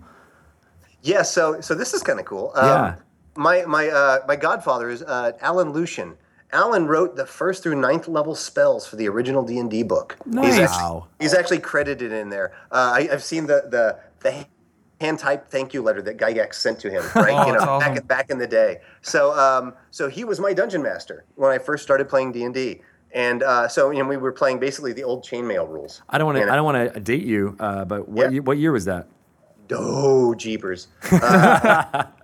Yeah, so so this is kind of cool. Um, Yeah. My my uh, my godfather is uh, Alan Lucien. Alan wrote the first through ninth level spells for the original D and D book. He's actually, Wow. he's actually credited in there. Uh, I, I've seen the the the hand typed thank you letter that Gygax sent to him. [LAUGHS] Right, Oh, you know, awesome. back back in the day. So um, so he was my dungeon master when I first started playing D and D. And uh, so you know, we were playing basically the old chainmail rules. I don't want to. I don't want to date you, uh, but what Yeah. ye- what year was that? Oh, jeepers. Uh, [LAUGHS]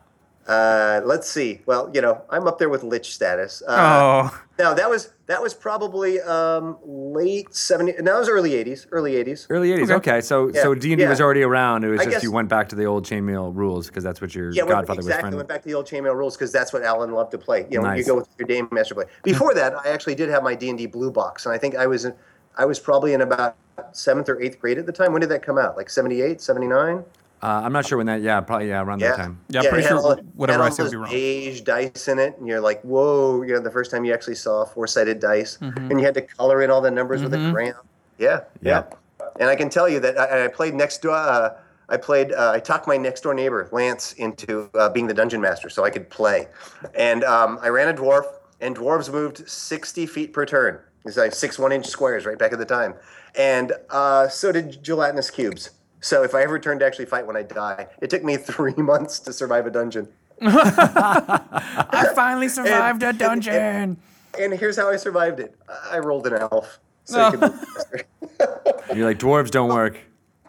uh, let's see. Well, you know, I'm up there with lich status. Uh, Oh, Now that was that was probably um, late 70. No, it was early 80s. Early 80s. Early '80s. Okay. Okay, so so D and D was already around. It was I just guess- you went back to the old chainmail rules because that's what your Yeah, went, godfather was exactly. friend. Went back to the old chainmail rules because that's what Alan loved to play. You know, Nice. you go with your Dame Master play. Before that, I actually did have my D and D blue box, and I think I was in, I was probably in about seventh or eighth grade at the time. When did that come out? Like 78, 79? Uh, I'm not sure when that. Yeah, probably yeah around that time. Yeah, pretty sure all- whatever I all said would those be wrong. Beige dice in it, and you're like, whoa! You know, the first time you actually saw four-sided dice, Mm-hmm. and you had to color in all the numbers with a crayon. Yeah, Yeah. yeah. And I can tell you that I, I played next door. Uh, I played. Uh, I talked my next door neighbor Lance into uh, being the dungeon master, so I could play. And um, I ran a dwarf, and dwarves moved 60 feet per turn. It's like six one-inch squares right back at the time, and uh, so did gelatinous cubes. So if I ever turn to actually fight when I die, it took me [LAUGHS] three months to survive a dungeon. [LAUGHS] I finally survived a dungeon. And here's how I survived it. I rolled an elf. So oh. could [LAUGHS] You're like dwarves don't work.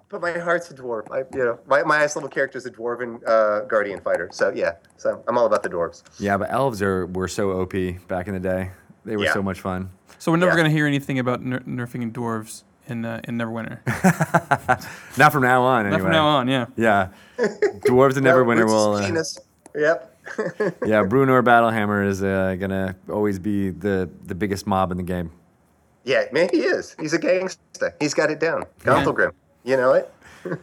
but my heart's a dwarf. I, you know, my, my highest level character is a dwarven uh, guardian fighter. So yeah, so I'm all about the dwarves. Yeah, but elves are were so OP back in the day. They were Yeah. so much fun. So we're never Yeah. gonna hear anything about ner- nerfing dwarves in uh, in Neverwinter. [LAUGHS] Not from now on, anyway. Not from now on, yeah. Yeah, dwarves and Neverwinter Roots' will. Uh, Genus. Yep. [LAUGHS] yeah, Bruenor Battlehammer is uh, gonna always be the the biggest mob in the game. Yeah, man, he is. He's a gangster. He's got it down. Gauntlgrym. You know it? [LAUGHS]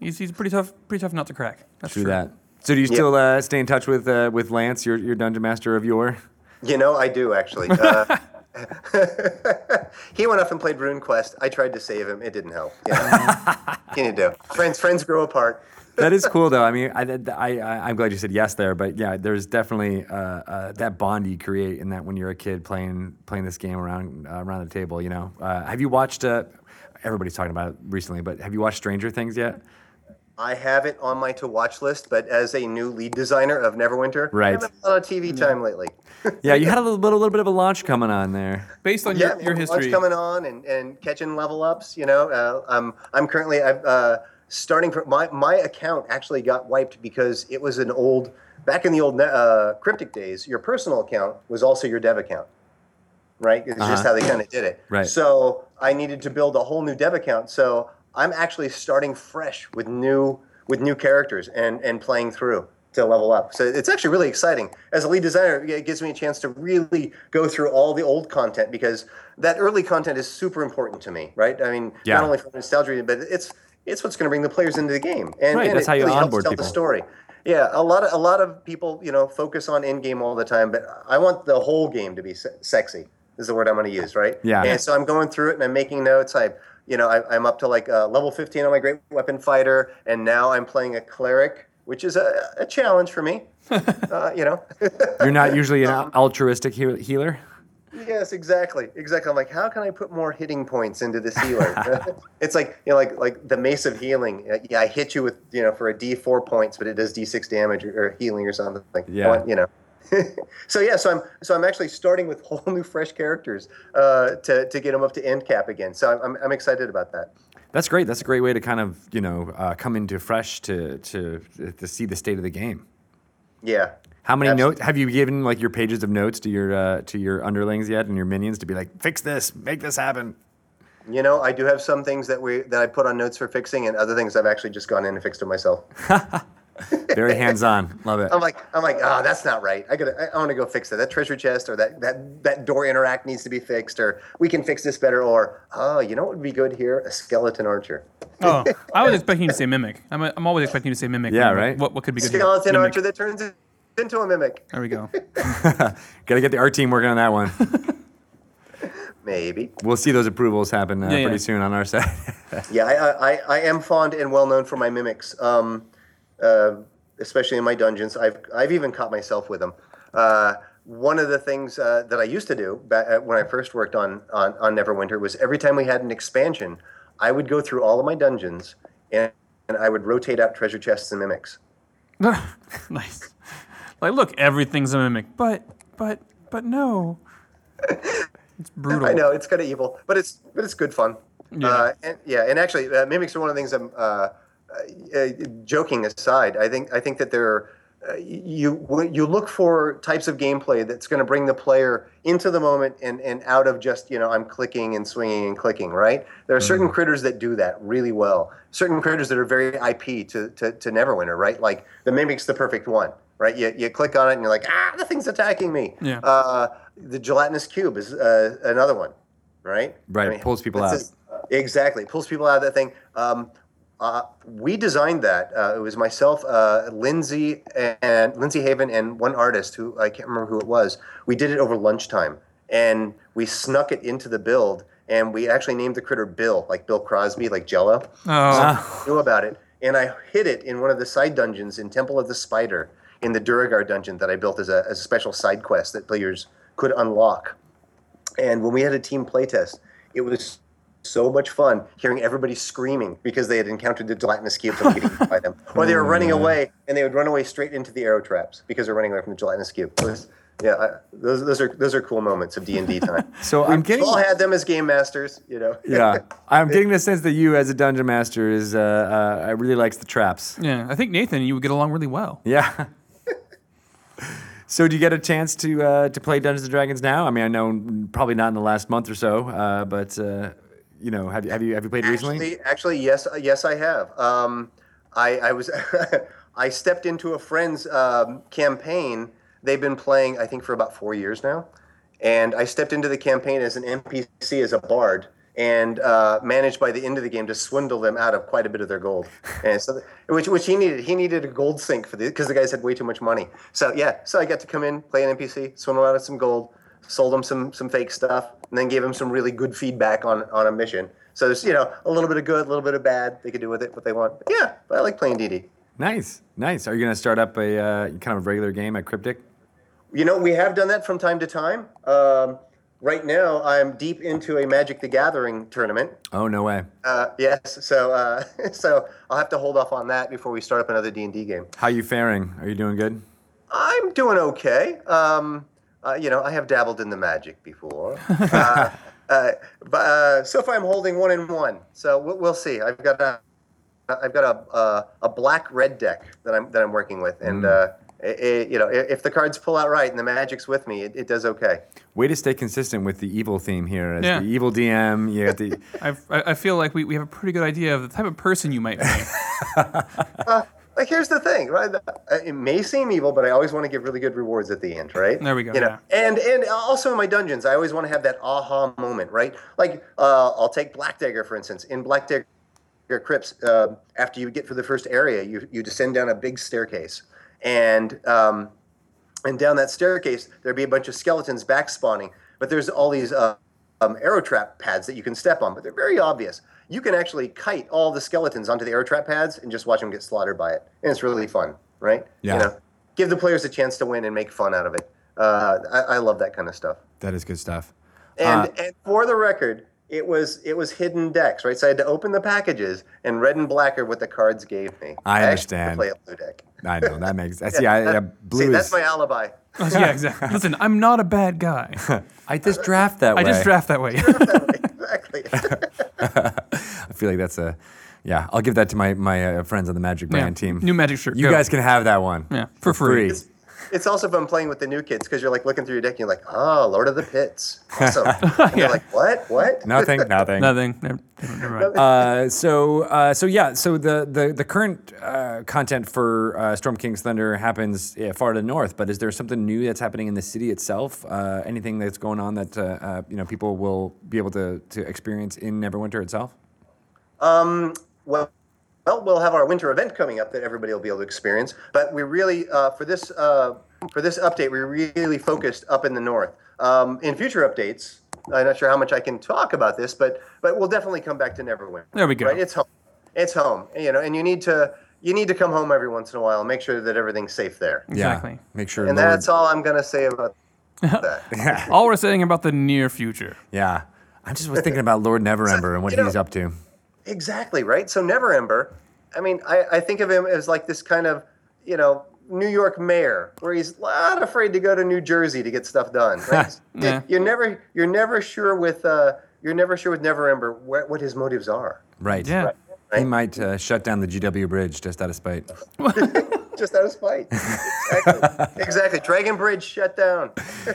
He's, he's pretty tough, pretty tough not to crack. That's Through true. that. So do you still uh, stay in touch with uh, with Lance, your your dungeon master of yore? You know, I do actually. Uh, [LAUGHS] he went off and played RuneQuest. I tried to save him. It didn't help. You know? what can you do? Friends, friends grow apart. [LAUGHS] that is cool though. I mean, I, I, I I'm glad you said yes there, but yeah, there's definitely uh, uh, that bond you create in that when you're a kid playing playing this game around uh, around the table. You know, uh, have you watched? Uh, everybody's talking about it recently, but have you watched Stranger Things yet? I have it on my to watch list, but as a new lead designer of Neverwinter, Right. I haven't had a lot of TV time lately. [LAUGHS] Yeah, you had a little, little, little bit of a launch coming on there. Based on yeah, your, your history, coming on and, and catching level ups. You know, uh, um, I'm currently I've, uh, starting from my my account actually got wiped because it was an old back in the old uh, cryptic days. Your personal account was also your dev account, right? It's just Uh-huh. how they kind of did it. Right. So I needed to build a whole new dev account. So I'm actually starting fresh with new with new characters and and playing through to level up. So it's actually really exciting. As a lead designer, it gives me a chance to really go through all the old content because that early content is super important to me, right? I mean, Yeah. not only for nostalgia, but it's it's what's going to bring the players into the game, and, Right, and that's it how you really helps onboard tell people. the story. Yeah, a lot of a lot of people, you know, focus on in game all the time, but I want the whole game to be se- sexy. Is the word I'm going to use, right? Yeah. And so I'm going through it and I'm making notes. I, you know, I, I'm up to like uh, level 15 on my great weapon fighter, and now I'm playing a cleric, which is a, a challenge for me. [LAUGHS] uh, you know. [LAUGHS] You're not usually an al- altruistic heal- healer. Yes, exactly, exactly. I'm like, how can I put more hitting points into this healer? [LAUGHS] it's like you know, like like the mace of healing. Uh, Yeah, I hit you with you know for a D4 points, but it does D6 damage or, or healing or something. Yeah. you know. [LAUGHS] so yeah, so I'm so I'm actually starting with [LAUGHS] whole new fresh characters uh, to to get them up to end cap again. So I'm I'm, I'm excited about that. That's great. That's a great way to kind of you know uh, come into fresh to to to see the state of the game. Yeah. How many Absolutely. notes have you given like your pages of notes to your uh, to your underlings yet and your minions to be like fix this, make this happen? You know, I do have some things that we that I put on notes for fixing, and other things I've actually just gone in and fixed them myself. [LAUGHS] Very hands on. Love it. I'm like, I'm like, ah, that's not right. I gotta, I, I want to go fix that. That treasure chest or that that that door interact needs to be fixed, or we can fix this better, or oh, you know what would be good here? A skeleton archer. Oh, I was expecting you to say mimic. I'm, I'm always expecting you to say mimic. Yeah, right? What, what could be good? here? Skeleton Mimic. archer that turns into a mimic. There we go. [LAUGHS] [LAUGHS] Got to get the art team working on that one. Maybe. we'll see those approvals happen uh, Yeah, yeah. pretty soon on our side. [LAUGHS] Yeah, I, I, I- I am fond and well known for my mimics, um, uh, especially in my dungeons. I've, I've even caught myself with them. Uh, one of the things uh, that I used to do back uh, when I first worked on, on, on Neverwinter was every time we had an expansion, I would go through all of my dungeons and, and I would rotate out treasure chests and mimics. [LAUGHS] nice. Like, look, everything's a mimic, but, but, but no. [LAUGHS] It's brutal. I know it's kind of evil, but it's but it's good fun. Yeah. Uh, and, yeah, and actually, uh, mimics are one of the things. I'm uh, joking aside. I think I think that there are, uh, you you look for types of gameplay that's going to bring the player into the moment and and out of just you know I'm clicking and swinging and clicking. Right? There are certain critters that do that really well. Certain critters that are very IP to to, to Neverwinter. Right? Like the mimic's the perfect one. Right? You, you click on it and you're like, ah, the thing's attacking me. Yeah. Uh, the gelatinous cube is uh, another one. Right? Right, It pulls people out. just- exactly, pulls people out of that thing. Um, uh, we designed that. Uh, it was myself, uh, Lindsay, and Lindsay Haven, and one artist who I can't remember who it was. We did it over lunchtime, and we snuck it into the build, and we actually named the critter Bill, like Bill Crosby, like Jello. Oh, Knew about it, and I hid it in one of the side dungeons in Temple of the Spider, in the duergar dungeon that I built as a, as a special side quest that players could unlock. And when we had a team playtest, it was so much fun hearing everybody screaming because they had encountered the gelatinous cubes and getting by them, [LAUGHS] or they were running away and they would run away straight into the arrow traps because they're running away from the gelatinous cube. It was- yeah, I, those, those are those are cool moments of D and D time. [LAUGHS] So I'm getting all had them as game masters, you know. yeah, [LAUGHS] I'm getting the sense that you as a dungeon master is uh, uh, really likes the traps. yeah. I think Nathan, you would get along really well. Yeah. so do you get a chance to uh, to play Dungeons and Dragons now? I mean, I know probably not in the last month or so, uh, but uh, you know, have you have you have you played recently? Actually, actually, yes, uh, yes, I have. Um, I, I was, [LAUGHS] I stepped into a friend's um, campaign. They've been playing, I think, for about four years now, and I stepped into the campaign as an NPC, as a bard, and uh, managed by the end of the game to swindle them out of quite a bit of their gold. [LAUGHS] And so, which which he needed. He needed a gold sink for the because the guys had way too much money. So yeah, so I got to come in, play an NPC, swindle out of some gold, sold him some some fake stuff, and then gave him some really good feedback on on a mission. So there's you know a little bit of good, a little bit of bad. They could do with it what they want. But yeah, but I like playing DD. Nice, nice. Are you going to start up a uh, kind of regular game at Cryptic? You know, we have done that from time to time. Um, right now, I'm deep into a Magic the Gathering tournament. Oh no way. Uh, yes, so uh, [LAUGHS] so I'll have to hold off on that before we start up another D and D game. How are you faring? Are you doing good? I'm doing okay. Um, uh, you know, I have dabbled in the magic before. [LAUGHS] uh, uh, but uh, so far, I'm holding one in one. So we'll, we'll see. I've got a, I've got a, a, a black red deck that I'm that I'm working with, and uh, it, it- you know, if, if the cards pull out right and the magic's with me, it, it does okay. Way to stay consistent with the evil theme here. As Yeah. the evil DM, you got the [LAUGHS] I've, I I feel like we, we have a pretty good idea of the type of person you might be. [LAUGHS] Like here's the thing, right? Uh, It may seem evil, but I always want to give really good rewards at the end, right? There we go, You know, and and also in my dungeons, I always want to have that aha moment, right? Like uh, I'll take Black Dagger for instance. In Black Dagger Crypts, uh, after you get through the first area, you you descend down a big staircase, and um, and down that staircase there'd be a bunch of skeletons back spawning, but there's all these uh, um, arrow trap pads that you can step on, but they're very obvious. You can actually kite all the skeletons onto the air trap pads and just watch them get slaughtered by it, and it's really fun, right? Yeah. You know, give the players a chance to win and make fun out of it. Uh, I, I love that kind of stuff. That is good stuff. And Uh, and for the record, it was it was hidden decks, right? So I had to open the packages, and red and black are what the cards gave me. I actually had understand. Play a blue deck. I know that makes. [LAUGHS] I see. I, I, That- [LAUGHS] blue see, that's my alibi. [LAUGHS] yeah, exactly. Listen, I'm not a bad guy. I just draft that way. I just draft that way. exactly. I feel like that's a. Yeah, I'll give that to my my uh, friends on the Magic Yeah. Brand team. New Magic shirt. You go. guys can have that one. Yeah, for free. it's also fun playing with the new kids because you're like looking through your deck and you're like, oh, Lord of the Pits, [LAUGHS] awesome. and they're like, what, what? Nothing. [LAUGHS] Nothing. Nothing. Never, never mind. Uh, so uh, so yeah, so the the the current uh, content for uh, Storm King's Thunder happens yeah, far to the north, but is there something new that's happening in the city itself? Uh, anything that's going on that uh, uh, you know people will be able to to experience in Neverwinter itself? Well, well, we'll have our winter event coming up that everybody will be able to experience. But we really, uh, for this uh, for this update, we really focused up in the north. Um, in future updates, I'm not sure how much I can talk about this, but but we'll definitely come back to Neverwinter. There we go. Right? It's home. It's home. You know, and you need to you need to come home every once in a while and make sure that everything's safe there. Exactly. Yeah, make sure. And Lord- that's all I'm gonna say about [LAUGHS] that. All we're saying about the near future. Yeah, I just was thinking about Lord Neverember and what you know- he's up to. Exactly right. So Neverember, I mean, I, I think of him as like this kind of, you know, New York mayor, where he's not afraid to go to New Jersey to get stuff done. Right? [LAUGHS] Yeah. You're never you're never sure with uh, you're never sure with Neverember what, what his motives are. Right. Yeah. He might uh, shut down the GW bridge just out of spite. [LAUGHS] Just out of spite. [LAUGHS] exactly. exactly. Dragon Bridge shut down.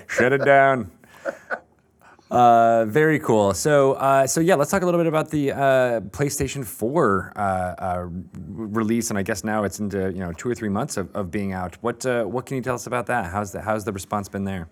Shut it down. Uh, very cool. So, uh, so yeah, let's talk a little bit about the uh, PlayStation 4 uh, uh, release, and I guess now it's into you know two or three months of, of being out. What uh, what can you tell us about that? How's the how's the response been there?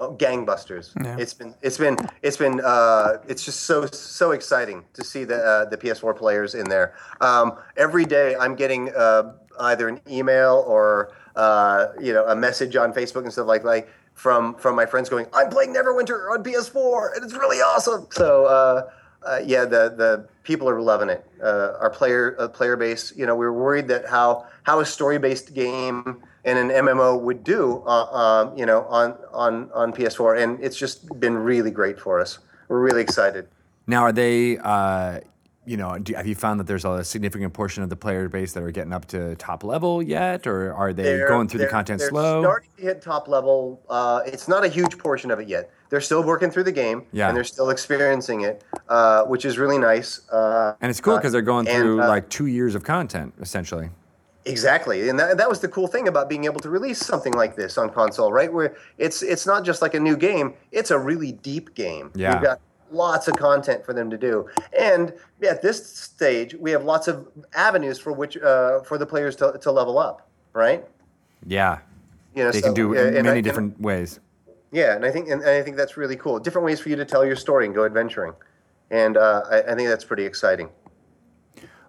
Oh, gangbusters! Yeah. It's been it's been it's been uh, it's just so so exciting to see the uh, the PS4 players in there. Um, every day I'm getting uh, either an email or uh, you know a message on Facebook and stuff like like from from my friends going, "I'm playing Neverwinter on PS4 and it's really awesome." So. Uh, uh, yeah, the the people are loving it. Uh, our player uh, player base, you know, we were worried that how how a story based game and an MMO would do, uh, um, you know, on on on PS4, and it's just been really great for us. We're really excited. Now, are they? Uh, you know, do, have you found that there's a significant portion of the player base that are getting up to top level yet, or are they They're- going through the content they're slow? starting to hit top level. Uh, it's not a huge portion of it yet. They're still working through the game, Yeah. and they're still experiencing it, uh, which is really nice. Uh, and it's cool because they're going and, through uh, like two years of content essentially. Exactly, and that, that was the cool thing about being able to release something like this on console, right? Where it's it's not just like a new game; it's a really deep game. Yeah. Lots of content for them to do, and at this stage, we have lots of avenues for which uh, for the players to, to level up, right? Yeah, You know, they so, can do and I- many and- different ways. Yeah, and I think and I think that's really cool. Different ways for you to tell your story and go adventuring, and uh, I, I think that's pretty exciting.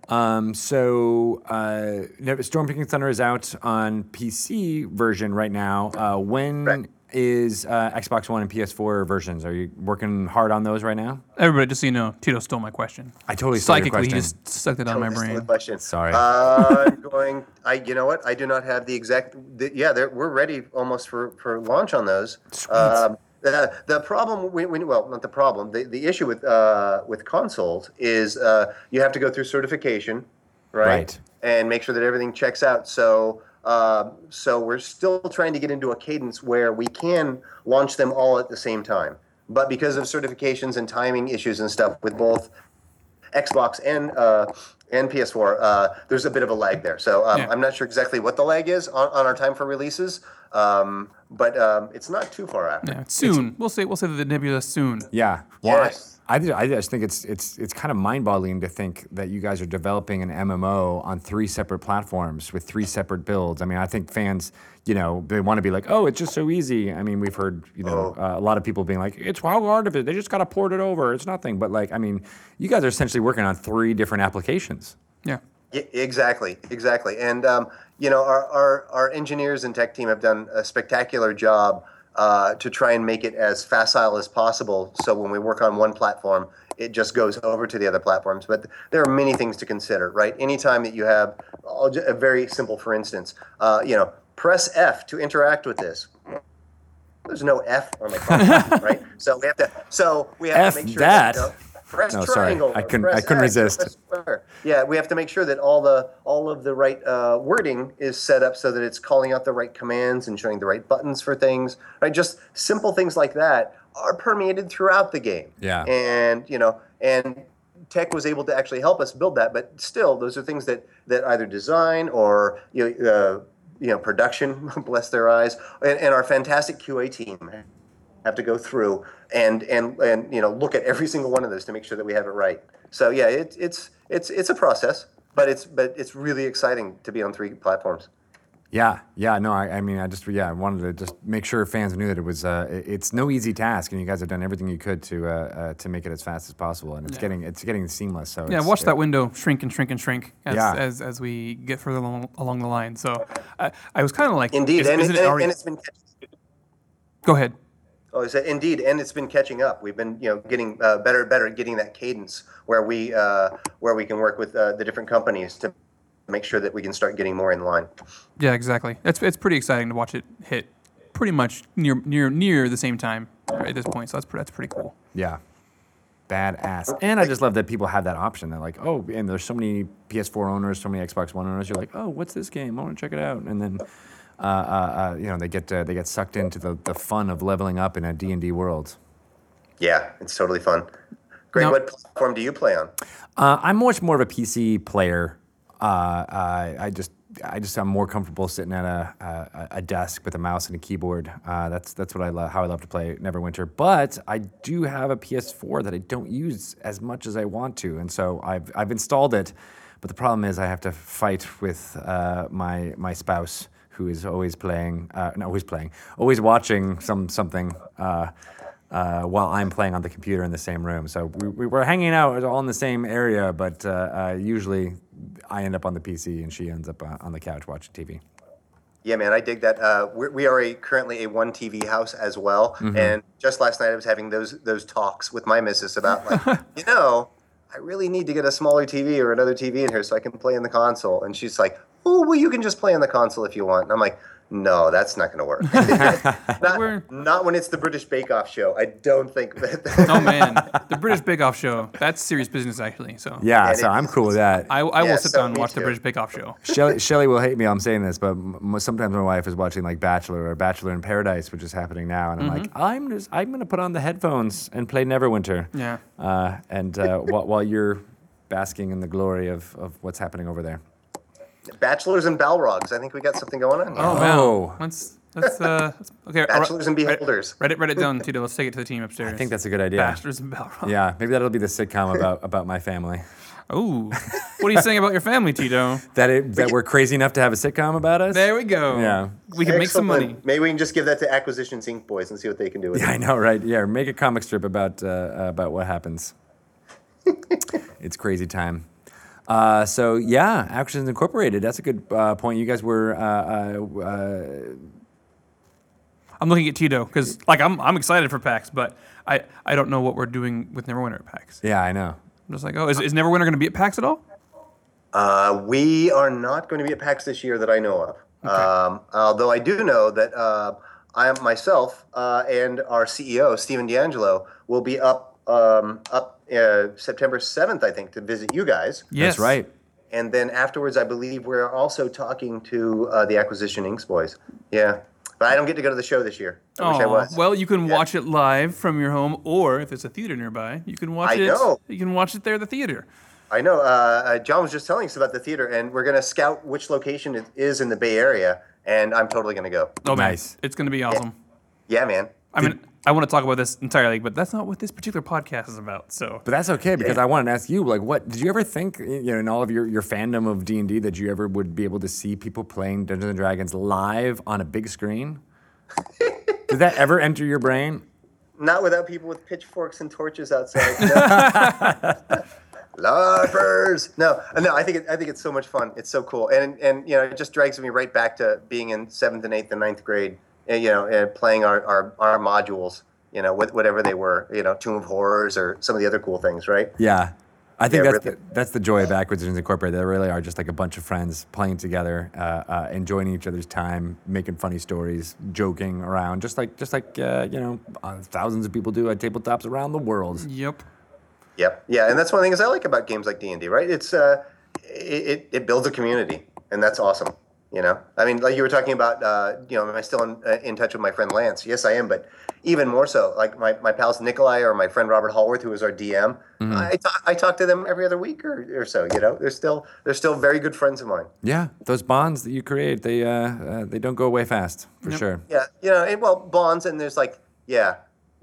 Um, so uh, Storm King's Thunder is out on PC version right now. Uh, when is uh, Xbox One and PS4 versions? Are you working hard on those right now? Everybody, just so you know, Tito stole my question. I totally stole your Psychically, he question. just sucked it out of my Totally stole the brain. question. Sorry. Uh, I'm going. I. You know what? I do not have the exact. The, yeah, they're- we're ready almost for, for launch on those. Um, the, the problem, we, we, well, not the problem. The, the issue with uh, with consoles is uh, you have to go through certification, right? Right. And make sure that everything checks out. So. Uh, so we're still trying to get into a cadence where we can launch them all at the same time. But because of certifications and timing issues and stuff with both Xbox and uh, and PS4, uh, there's a bit of a lag there. So um, Yeah. I'm not sure exactly what the lag is on, on our time for releases, um, but um, it's not too far after. Yeah, soon. We'll say we'll say the Nebula soon. Yeah. Well, I- Yes. I, ju- I just think it's it's it's kind of mind-boggling to think that you guys are developing an MMO on three separate platforms with three separate builds. I mean, I think fans, you know, they want to be like, oh, it's just so easy. I mean, we've heard, you know, uh, a lot of people being like, it's how hard of it. They just got to port it over. It's nothing. But like, I mean, you guys are essentially working on three different applications. Yeah. Yeah, exactly, exactly. And um, you know, our, our our engineers and tech team have done a spectacular job uh, to try and make it as facile as possible. So when we work on one platform, it just goes over to the other platforms. But there are many things to consider, right? Anytime that you have a very simple, for instance, uh, you know, press F to interact with this. There's no F on my console, [LAUGHS] right? So we have to. So we have F to make sure that. know, press No, sorry. triangle. I couldn't- I couldn't X resist. Yeah, we have to make sure that all the all of the right uh, wording is set up so that it's calling out the right commands and showing the right buttons for things. Right, just simple things like that are permeated throughout the game. Yeah. and you know, and tech was able to actually help us build that. But still, those are things that that either design or you know, uh, you know production, [LAUGHS] bless their eyes, and, and our fantastic QA team have to go through and and and you know look at every single one of those to make sure that we have it right. So yeah, it, it's it's it's a process, but it's but it's really exciting to be on three platforms. Yeah, yeah, no, I, I mean, I just, yeah, I wanted to just make sure fans knew that it was, uh, it's no easy task, and you guys have done everything you could to, uh, uh, to make it as fast as possible, and it's getting, it's getting seamless. So Yeah, watch it- that window shrink and shrink and shrink as Yeah. as, as we get further along, along the line. So I, I was kind of like, Indeed, is, and, isn't it, it already? and it's been Go ahead. Oh, is that indeed, and it's been catching up. We've been, you know, getting uh, better better at getting that cadence where we uh, where we can work with uh, the different companies to make sure that we can start getting more in line. Yeah, exactly. It's it's pretty exciting to watch it hit pretty much near near near the same time right, at this point. So that's pre- that's pretty cool. Yeah. Badass. And I just love that people have that option. They're like, oh, and there's so many PS4 owners, so many Xbox One owners. You're like, oh, what's this game? I want to check it out. And then, you know, they get uh, they get sucked into the, the fun of leveling up in a D and D world. Yeah, it's totally fun. Greg, Now- what platform do you play on? Uh, I'm much more of a PC player. Uh, I, I just I just am more comfortable sitting at a, a, a desk with a mouse and a keyboard. Uh, that's that's what I love. How I love to play Neverwinter. But I do have a PS4 that I don't use as much as I want to, and so I've I've installed it. But the problem is I have to fight with uh, my my spouse who is always playing, uh, not always playing, always watching some something. Uh, uh, while I'm playing on the computer in the same room. So we, we were hanging out all in the same area, but uh, uh, usually I end up on the PC and she ends up uh, on the couch watching TV. Yeah, man, I dig that. Uh, we're, we are a, currently a one TV house as well, and just last night I was having those those talks with my missus about like, [LAUGHS] you know, I really need to get a smaller TV or another TV in here so I can play in the console. And she's like, "Oh, well, you can just play on the console if you want." And I'm like, "No, that's not going to work. [LAUGHS] We're- not, not when it's the British Bake Off show. I don't think [LAUGHS] that." [LAUGHS] Oh man, the British Bake Off show. That's serious business actually. So Yeah, And so I'm cool with that. I, I Yeah, will sit so down and me watch the. British Bake Off show. Shelly, Shelly will hate me. I'm saying this, but m- sometimes my wife is watching like Bachelor or Bachelor in Paradise, which is happening now, and I'm like, I'm just I'm gonna put on the headphones and play Neverwinter. Yeah. Uh, and uh, while, while you're basking in the glory of, of what's happening over there. Bachelors and Balrogs. I think we got something going on. Here. Oh Oh. wow. Let's let's uh let's, [LAUGHS] okay. all right, Bachelors and Beholders. Write it write it down, Tito. Let's take it to the team upstairs. I think that's a good idea. Bachelors and Balrog. Yeah, maybe that'll be the sitcom about [LAUGHS] about my family. Oh, what are you saying about your family, Tito? [LAUGHS] That it, that we're crazy enough to have a sitcom about us. There we go. Yeah. we can make some money. Maybe we can just give that to Acquisitions Inc. boys and see what they can do with Yeah, it. I know, right? Yeah, make a comic strip about uh, about what happens. it's crazy time. Uh, so yeah, Actions Incorporated. That's a good uh, point. You guys were. Uh, uh, uh, I'm looking at Tito because like I'm I'm excited for PAX, but I I don't know what we're doing with Neverwinter at PAX. yeah, I know. I'm just like, oh, is, is Neverwinter going to be at PAX at all? Uh, we are not going to be at PAX this year that I know of. Um, although I do know that uh, I myself uh, and our CEO Stephen D'Angelo will be up um, up uh, September seventh, I think, to visit you guys. Yes, That's right. And then afterwards, I believe we're also talking to uh, the Acquisition Inks boys. Yeah, but I don't get to go to the show this year. I wish I was. Well, you can watch it live from your home, or if there's a theater nearby, you can watch I it. know. You can watch it there at the theater. I know. Uh, uh, John was just telling us about the theater, and we're going to scout which location it is in the Bay Area, and I'm totally going to go. Oh man, Nice. it's going to be awesome. Yeah, man. I mean, I want to talk about this entirely, but that's not what this particular podcast is about. So But that's okay because I wanted to ask you, like, what did you ever think, you know, in all of your, your fandom of D and D, that you ever would be able to see people playing Dungeons and Dragons live on a big screen? [LAUGHS] Did that ever enter your brain? Not without people with pitchforks and torches outside. [LAUGHS] No. LARPers. No, no. I think it, I think it's so much fun. It's so cool, and and you know, it just drags me right back to being in seventh and eighth and ninth grade and, you know, and playing our, our, our modules, you know, with whatever they were, you know, Tomb of Horrors or some of the other cool things, right? Yeah. I think Yeah, that's really. the, that's the joy of Acquisitions Incorporated. They really are just like a bunch of friends playing together, uh, uh, enjoying each other's time, making funny stories, joking around, just like just like uh, you know uh, thousands of people do at tabletops around the world. Yep. Yep. Yeah, and that's one of the things I like about games like D and D. Right? It's uh, it, it it builds a community, and that's awesome. You know, I mean, like you were talking about, uh, you know, am I still in, uh, in touch with my friend Lance? Yes, I am, but even more so, like my, my pals Nikolai or my friend Robert Hallworth, who is our DM, I, talk, I talk to them every other week or, or so. You know, they're still they're still very good friends of mine. Yeah, those bonds that you create, they uh, uh, they don't go away fast for sure. Yeah, you know, and, well, bonds, and there's like, yeah,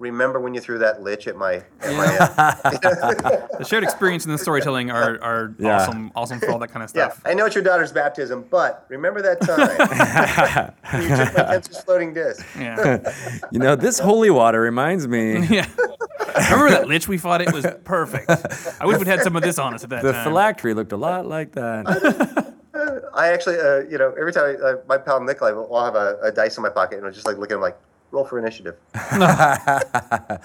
remember when you threw that lich at my, at my uh, [LAUGHS] The shared experience and the storytelling are, are Yeah. awesome, awesome for all that kind of Yeah, stuff. I know it's your daughter's baptism, but remember that time [LAUGHS] you took my Tenser's floating disc. Yeah. [LAUGHS] You know, this holy water reminds me. yeah. Remember that lich we fought? It was perfect. I wish we'd had some of this on us at that The time. phylactery looked a lot like that. I actually, uh, you know, every time I, uh, my pal Nikolai will I'll have a, a dice in my pocket and I'll just like look at him like, roll for initiative. [LAUGHS] [LAUGHS]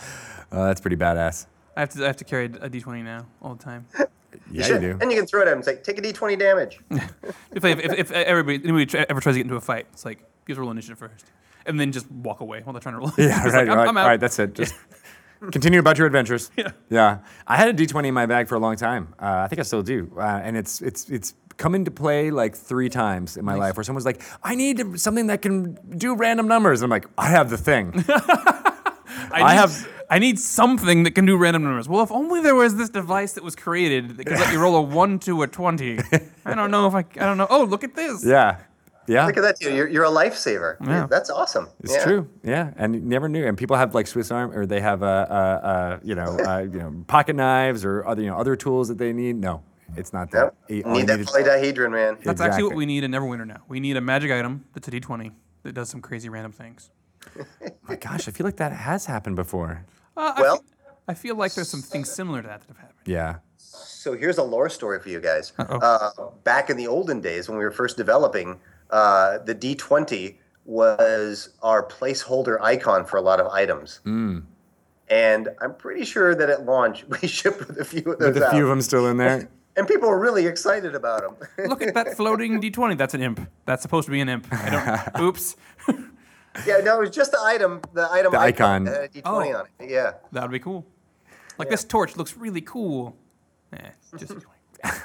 Oh, that's pretty badass. I have to I have to carry a D20 now all the time. Yeah, you Should- do. And you can throw it at him and say, take a d20 damage. If, [LAUGHS] if, if, if everybody anybody tr- ever tries to get into a fight, it's like you have to roll initiative first, and then just walk away while they're trying to roll. Yeah, right. like, I'm, right. I'm out. All right, that's it. Just continue about your adventures. Yeah. Yeah. I had a D20 in my bag for a long time. Uh, I think I still do. Uh, and it's it's it's come into play like three times in my life where someone's like, I need something that can do random numbers. And I'm like, I have the thing. [LAUGHS] I, I have- I need something that can do random numbers. Well, if only there was this device that was created that could let you roll a [LAUGHS] one to a twenty. I don't know if I. I don't know. Oh, look at this. yeah. Yeah. Look at that, dude. You're, you're a lifesaver. Yeah. That's awesome. It's Yeah. true, yeah, and you never knew. And people have like Swiss Arm, or they have uh, uh, uh, you know, uh, you know, pocket knives or other, you know, other tools that they need. No, it's not that. Yep. All you Need that need polydihedron, man. That's actually what we need in Neverwinter now. We need a magic item that's a D20 that does some crazy random things. [LAUGHS] my gosh, I feel like that has happened before. Uh, I Well- fe- I feel like there's some things similar to that that have happened. Yeah. So here's a lore story for you guys. Uh, back in the olden days when we were first developing, uh, the D20 was our placeholder icon for a lot of items. Hmm. And I'm pretty sure that at launch [LAUGHS] we shipped with a few of those With a few of them still in there. [LAUGHS] And people were really excited about them. [LAUGHS] Look at that floating D20. That's an imp. That's supposed to be an imp. I don't. [LAUGHS] oops. yeah, no, it was just the item, the item The icon. that had a D20 Oh. on it. Yeah. That would be cool. Like this torch looks really cool. Eh, just [LAUGHS]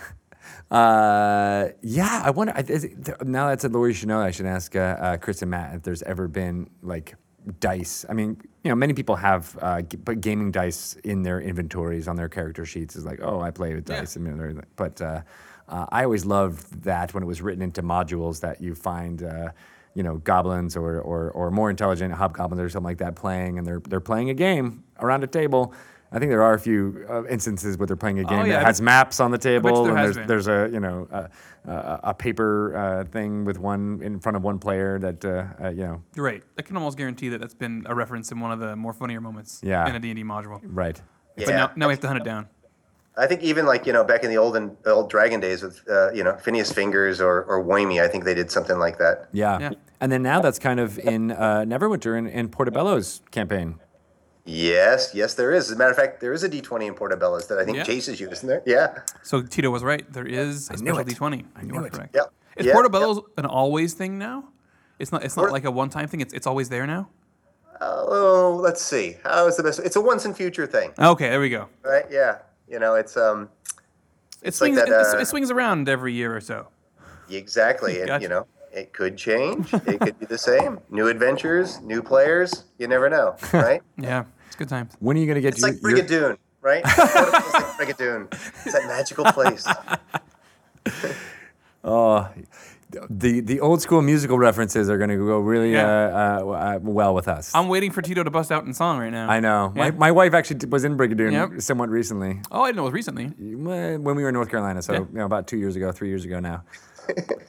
Uh, yeah, I wonder. I- Is it, th- now that's a lore you should know. I should ask uh, uh, Chris and Matt if there's ever been like dice. I mean, you know, many people have uh, g- but gaming dice in their inventories on their character sheets. Is like, oh, I play with Yeah. dice. I mean, but uh, uh, I always loved that when it was written into modules that you find. Uh, you know, goblins or, or, or more intelligent hobgoblins or something like that playing, and they're they're playing a game around a table. I think there are a few uh, instances where they're playing a game Oh, yeah, that has maps on the table, there and there's, there's a you know a, a, a paper uh, thing with one in front of one player that uh, uh, you know You're right. I can almost guarantee that that's been a reference in one of the more funnier moments Yeah. in a D&D module. right. But Yeah. now, now we have to hunt it down. I think even like you know back in the olden old dragon days with uh, you know Finieous Fingers or or Wormy, I think they did something like that. Yeah. Yeah. and then now that's kind of in uh, Neverwinter in, in Portobello's campaign. Yes, yes, there is. As a matter of fact, there is a D20 in Portobello's that I think Yeah. Chase is using there. Yeah. So Tito was right. There is a knew special it. D20. I knew are it. correct. Yep. Is Yep, Portobello's an always thing now? It's not. It's not Port- like a one-time thing. It's it's always there now. Oh, let's see. How is the best? It's a once in future thing, Okay, there we go. right? Yeah. You know, it's um It It's like swings. that, it, uh, it swings around every year or so. exactly, [LAUGHS] and you know, it could change. it could be the same. [LAUGHS] New adventures, new players. You never know, [LAUGHS] right? Yeah, it's good times. When are you going to get It's your, like your- Brigadoon, right? [LAUGHS] Portobello's like Brigadoon. It's that magical place. oh, the the old school musical references are going to go really Yeah. uh, uh, uh, well with us. I'm waiting for Tito to bust out in song right now. I know. My, Yeah. my wife actually was in Brigadoon Yep. somewhat recently. Oh, I didn't know it was recently. when we were in North Carolina, so Yeah. you know, about two years ago, three years ago now.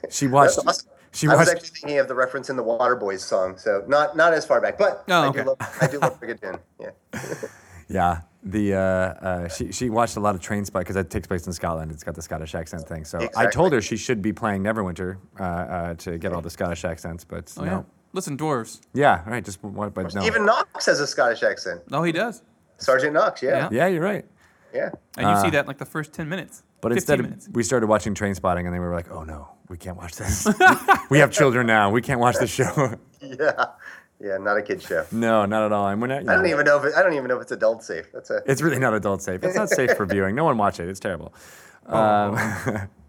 She watched. That's awesome. She I was watched. actually thinking of the reference in the Waterboys song, so not not as far back, but Oh, I, okay. do love, I do love [LAUGHS] Brigadoon. Yeah. [LAUGHS] Yeah, the uh, uh, she she watched a lot of Train Spot because it takes place in Scotland. It's got the Scottish accent thing. So I told her she should be playing Neverwinter uh, uh, to get all the Scottish accents, but Oh, no, yeah. Listen, dwarves. Yeah, right. Just what, but no. Even Knox has a Scottish accent. No, he does. Sergeant Knox, yeah, Yeah. yeah, you're right. yeah. And you see that in like the first 10 minutes. But instead, minutes. we started watching Trainspotting, and then we were like, "Oh no, we can't watch this. [LAUGHS] [LAUGHS] we have children now. We can't watch this show." [LAUGHS] Yeah, yeah, not a kid show. no, not at all. And we're not. I don't know, even know if it, I don't even know if it's adult safe. That's a It's really not adult safe. It's not safe for viewing. No one watch it. It's terrible. Um,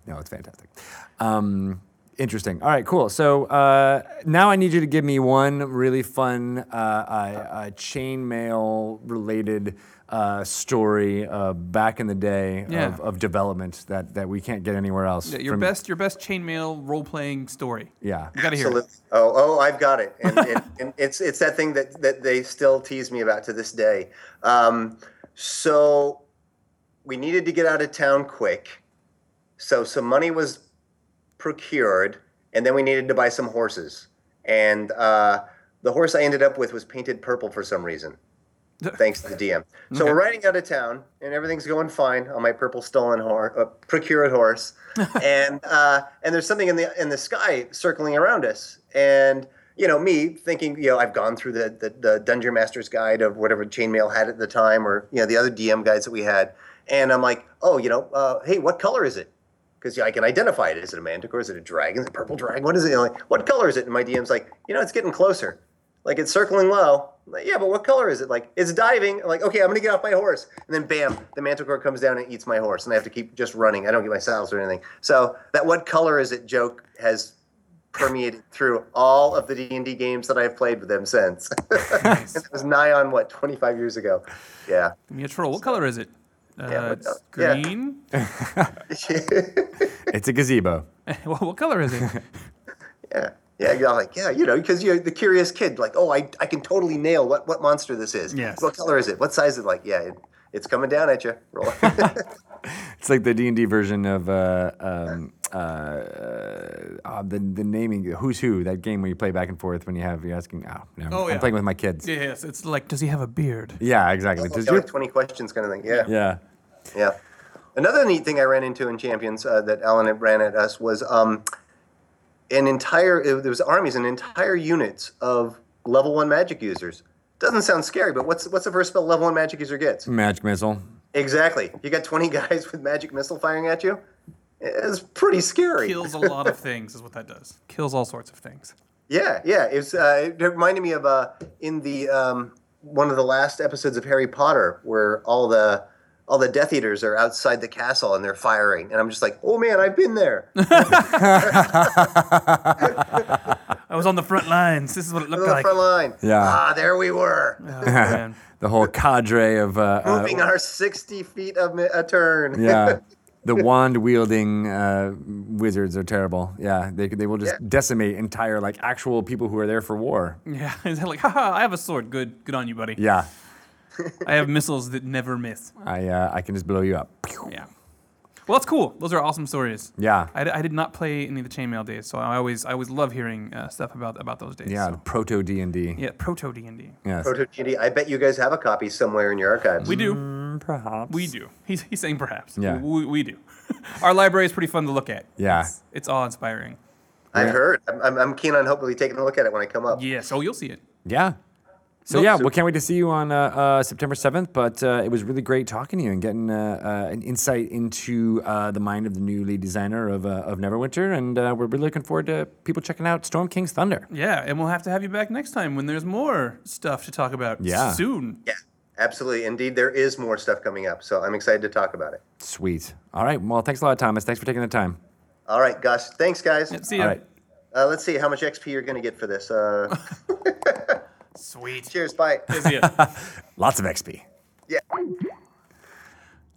no, it's fantastic. Um, interesting. All right, cool. So uh, now I need you to give me one really fun uh, uh, uh, chainmail related uh, story uh, back in the day Yeah. of, of development that, that we can't get anywhere else. Yeah, your from- best your best chainmail role playing story. Yeah. You gotta hear it. Oh, oh, I've got it, and, and, [LAUGHS] and it's it's that thing that that they still tease me about to this day. Um, so we needed to get out of town quick, so some money was procured, and then we needed to buy some horses, and uh, the horse I ended up with was painted purple for some reason. [LAUGHS] Thanks to the DM. So we're riding out of town, and everything's going fine on my purple stolen horse, uh, procured horse, [LAUGHS] and uh, and there's something in the in the sky circling around us, and you know me thinking, you know, I've gone through the the, the Dungeon Master's guide of whatever chainmail had at the time, or you know the other DM guides that we had, and I'm like, oh, you know, uh, hey, what color is it? Because yeah, I can identify it. Is it a manticore? Is it a dragon? Is it a purple dragon? What is it? Like, what color is it? And my DM's like, you know, it's getting closer. Like it's circling low. I'm like, yeah, but what color is it? Like it's diving. I'm like, okay, I'm gonna get off my horse, and then bam, the manticore comes down and eats my horse, and I have to keep just running. I don't get my saddles or anything. So that what color is it joke has permeated through all of the D and D games that I've played with them since. [LAUGHS] it was nigh on what 25 years ago. Yeah. Give me a troll. What color is it? Uh, Yeah, but, it's uh, yeah. green. It's a gazebo. what, what color is it? Yeah. [LAUGHS] [LAUGHS] Yeah, you're like, yeah, you know, because you're the curious kid, like, oh, I, I can totally nail what, what monster this is. Yes. What color is it? What size is it? Like, yeah, it, it's coming down at you. Roll. [LAUGHS] It's like the D and D version of uh, um, uh, uh, the the naming Who's Who that game where you play back and forth when you have you're asking. Oh, no, Oh, I'm yeah. playing with my kids. Yes, it's like, does he have a beard? Yeah, exactly. Does Yeah, like 20 questions kind of thing. Yeah. yeah. Yeah. Another neat thing I ran into in Champions uh, that Alan had ran at us was um, an entire, it, there was armies and entire units of level one magic users. Doesn't sound scary, but what's what's the first spell level one magic user gets? Magic missile. Exactly. You got 20 [LAUGHS] guys with magic missile firing at you? It's pretty scary. Kills a lot of things, is what that does. Kills all sorts of things. Yeah, yeah. It's uh, it reminded me of uh, in the um, one of the last episodes of Harry Potter where all the all the Death Eaters are outside the castle and they're firing, and I'm just like, oh man, I've been there. [LAUGHS] [LAUGHS] I was on the front lines. This is what it on looked the like. front line. Yeah. Ah, there we were, Oh, [LAUGHS] man. The whole cadre of uh, uh, our 60 feet a, mi- a turn. yeah. The wand wielding uh, wizards are terrible. Yeah, they they will just Yeah. decimate entire like actual people who are there for war. Yeah, is that like, haha, I have a sword. Good, good on you, buddy. Yeah, I have missiles that never miss. I uh, I can just blow you up. Yeah. Well, that's cool. Those are awesome stories. Yeah, I, d- I did not play any of the chainmail days, so I always I always love hearing uh, stuff about about those days. yeah. so. Proto D and D. Yeah, proto D and D. Yes. Proto GD. I bet you guys have a copy somewhere in your archives. We do. Mm, Perhaps. We do. He's, he's saying perhaps. Yeah. We, we do. [LAUGHS] Our library is pretty fun to look at. Yeah. It's, it's awe inspiring. I've heard. I'm, I'm, I'm keen on hopefully taking a look at it when I come up. Yes. Oh, you'll see it. Yeah. So Nope. yeah, So- well, can't wait to see you on uh, uh, September seventh. But uh, it was really great talking to you and getting uh, uh, an insight into uh, the mind of the new lead designer of uh, of Neverwinter, and uh, we're really looking forward to people checking out Storm King's Thunder. Yeah, and we'll have to have you back next time when there's more stuff to talk about. Yeah. Soon. Yeah, absolutely. Indeed, there is more stuff coming up, so I'm excited to talk about it. Sweet. All right. Well, thanks a lot, Thomas. Thanks for taking the time. All right, Gus. Thanks, guys. See ya. All right. Uh, let's see how much XP you're going to get for this. [LAUGHS] [LAUGHS] Sweet. cheers. Bye. [LAUGHS] Lots of XP. Yeah.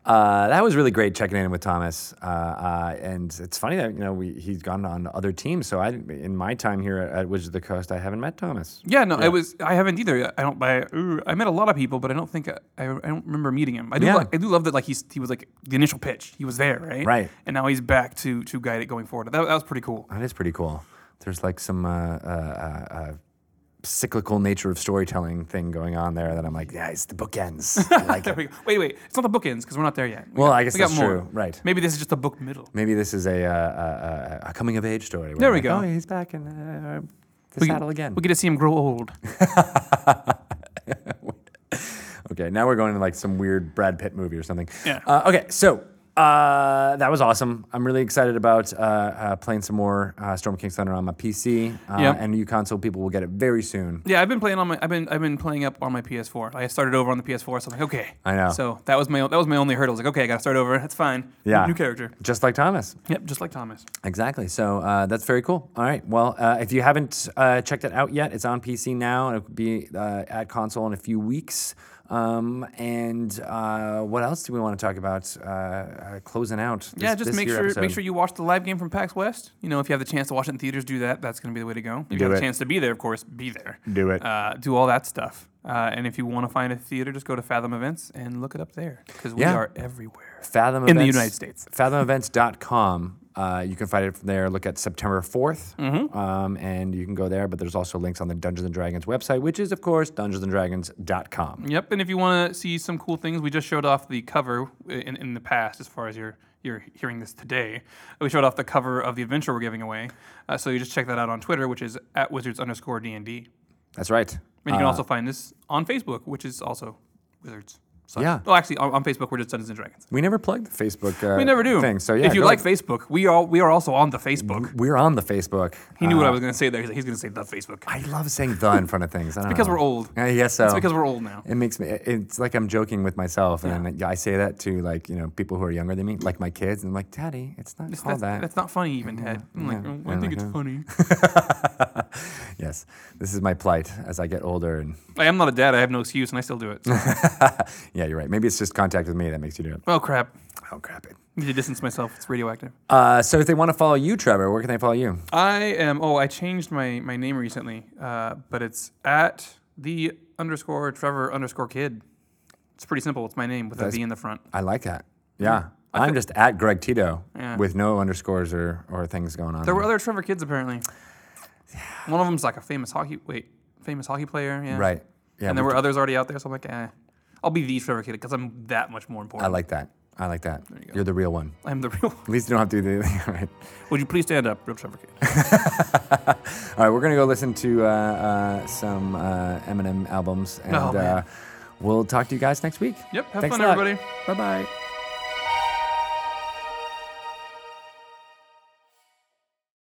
Uh, that was really great checking in with Thomas. Uh, uh, and it's funny that you know we, he's gone on other teams. So I, in my time here at, at Wizards of the Coast, I haven't met Thomas. Yeah, no, I was. I haven't either. I don't. I, I met a lot of people, but I don't think I. I, I don't remember meeting him. I do. Yeah. Like, I do love that. Like he's he was like the initial pitch. He was there, right? Right. And now he's back to to guide it going forward. That, that was pretty cool. That is pretty cool. There's like some uh, uh, uh, uh, cyclical nature of storytelling thing going on there that I'm like, yeah, it's the bookends. [LAUGHS] I like There it. we go. Wait, wait. It's not the bookends because we're not there yet. We Well, got- I guess we got that's more. true. Right. Maybe this is just the book middle. Maybe this is a, uh, a, a, a coming of age story. There we like, go. Oh, he's back and uh, the We- saddle again. We get to see him grow old. [LAUGHS] [LAUGHS] Okay, now we're going to like some weird Brad Pitt movie or something. Yeah. Uh, okay, so uh, that was awesome. I'm really excited about uh, uh, playing some more uh, Storm King's Thunder on my PC. Uh, Yep. And you console people will get it very soon. Yeah, I've been playing on my. I've been I've been playing up on my PS4. I started over on the PS4, so I'm like, okay. I know. So that was my that was my only hurdle. I was like, okay, I got to start over. That's fine. Yeah. New character. Just like Thomas. Yep, just like Thomas. Exactly. So uh, that's very cool. All right. Well, uh, if you haven't uh, checked it out yet, it's on PC now, and it will be uh, at console in a few weeks. Um, and uh, what else do we want to talk about? Uh, uh, closing out. This, yeah, just make sure episode. make sure you watch the live game from PAX West. You know, if you have the chance to watch it in theaters, do that. That's going to be the way to go. If you have it. a chance to be there, of course, be there. Do it. Uh, do all that stuff. Uh, and if you want to find a theater, just go to Fathom Events and look it up there because we Yeah. are everywhere. Fathom events in the United States. FathomEvents.com. Uh, you can find it from there. Look at September 4th, Mm-hmm. um, and you can go there. But there's also links on the Dungeons and Dragons website, which is, of course, dungeonsanddragons.com. Yep, and if you want to see some cool things, we just showed off the cover in, in the past. As far as you're you're hearing this today, we showed off the cover of the adventure we're giving away. Uh, so you just check that out on Twitter, which is at wizards underscore D and D. That's right. And you can Uh, also find this on Facebook, which is also wizards. So, Yeah. Well, actually, on, on Facebook, we're just Dungeons and Dragons. We never plugged the Facebook. Uh, We never do. Thing. So yeah, if you like ahead. Facebook, we all we are also on the Facebook. we're on the Facebook. He knew what Uh, I was going to say there. He's, like, he's going to say the Facebook. I love saying the in front of things. I don't because know. we're old. I guess so. It's because we're old now. It makes me. It's like I'm joking with myself, and then I say that to like you know people who are younger than me, like my kids, and I'm like, Daddy, it's not It's- called that. that's not funny, even Ted. I'm like, yeah, "Oh, I yeah, think it's uh, funny. [LAUGHS] yes, this is my plight as I get older, and I am not a dad. I have no excuse, and I still do it. So. [LAUGHS] yeah, you're right. Maybe it's just contact with me that makes you do it. oh crap! Oh crap it. I need to distance myself. It's radioactive. Uh, so if they want to follow you, Trevor, where can they follow you? I am. Oh, I changed my my name recently, uh, but it's at the underscore Trevor underscore Kidd. It's pretty simple. It's my name with a That's- V in the front. I like that. Yeah, I'm just at Greg Tito Yeah. with no underscores or, or things going on. There were other Trevor Kidds apparently. One of them's like a famous hockey. Wait, famous hockey player. Yeah. right. Yeah, and there were others already out there, so I'm like, eh, I'll be the Trevor Kidd because I'm that much more important. I like that. I like that. you go. You're the real one. I'm the real. One. [LAUGHS] At least you don't have to do anything. All [LAUGHS] right. Would you please stand up, real Trevor Kidd? [LAUGHS] All right, we're gonna go listen to uh, uh, some uh, Eminem albums, and Oh, man. uh, we'll talk to you guys next week. Yep. Have Thanks fun, everybody. Bye bye.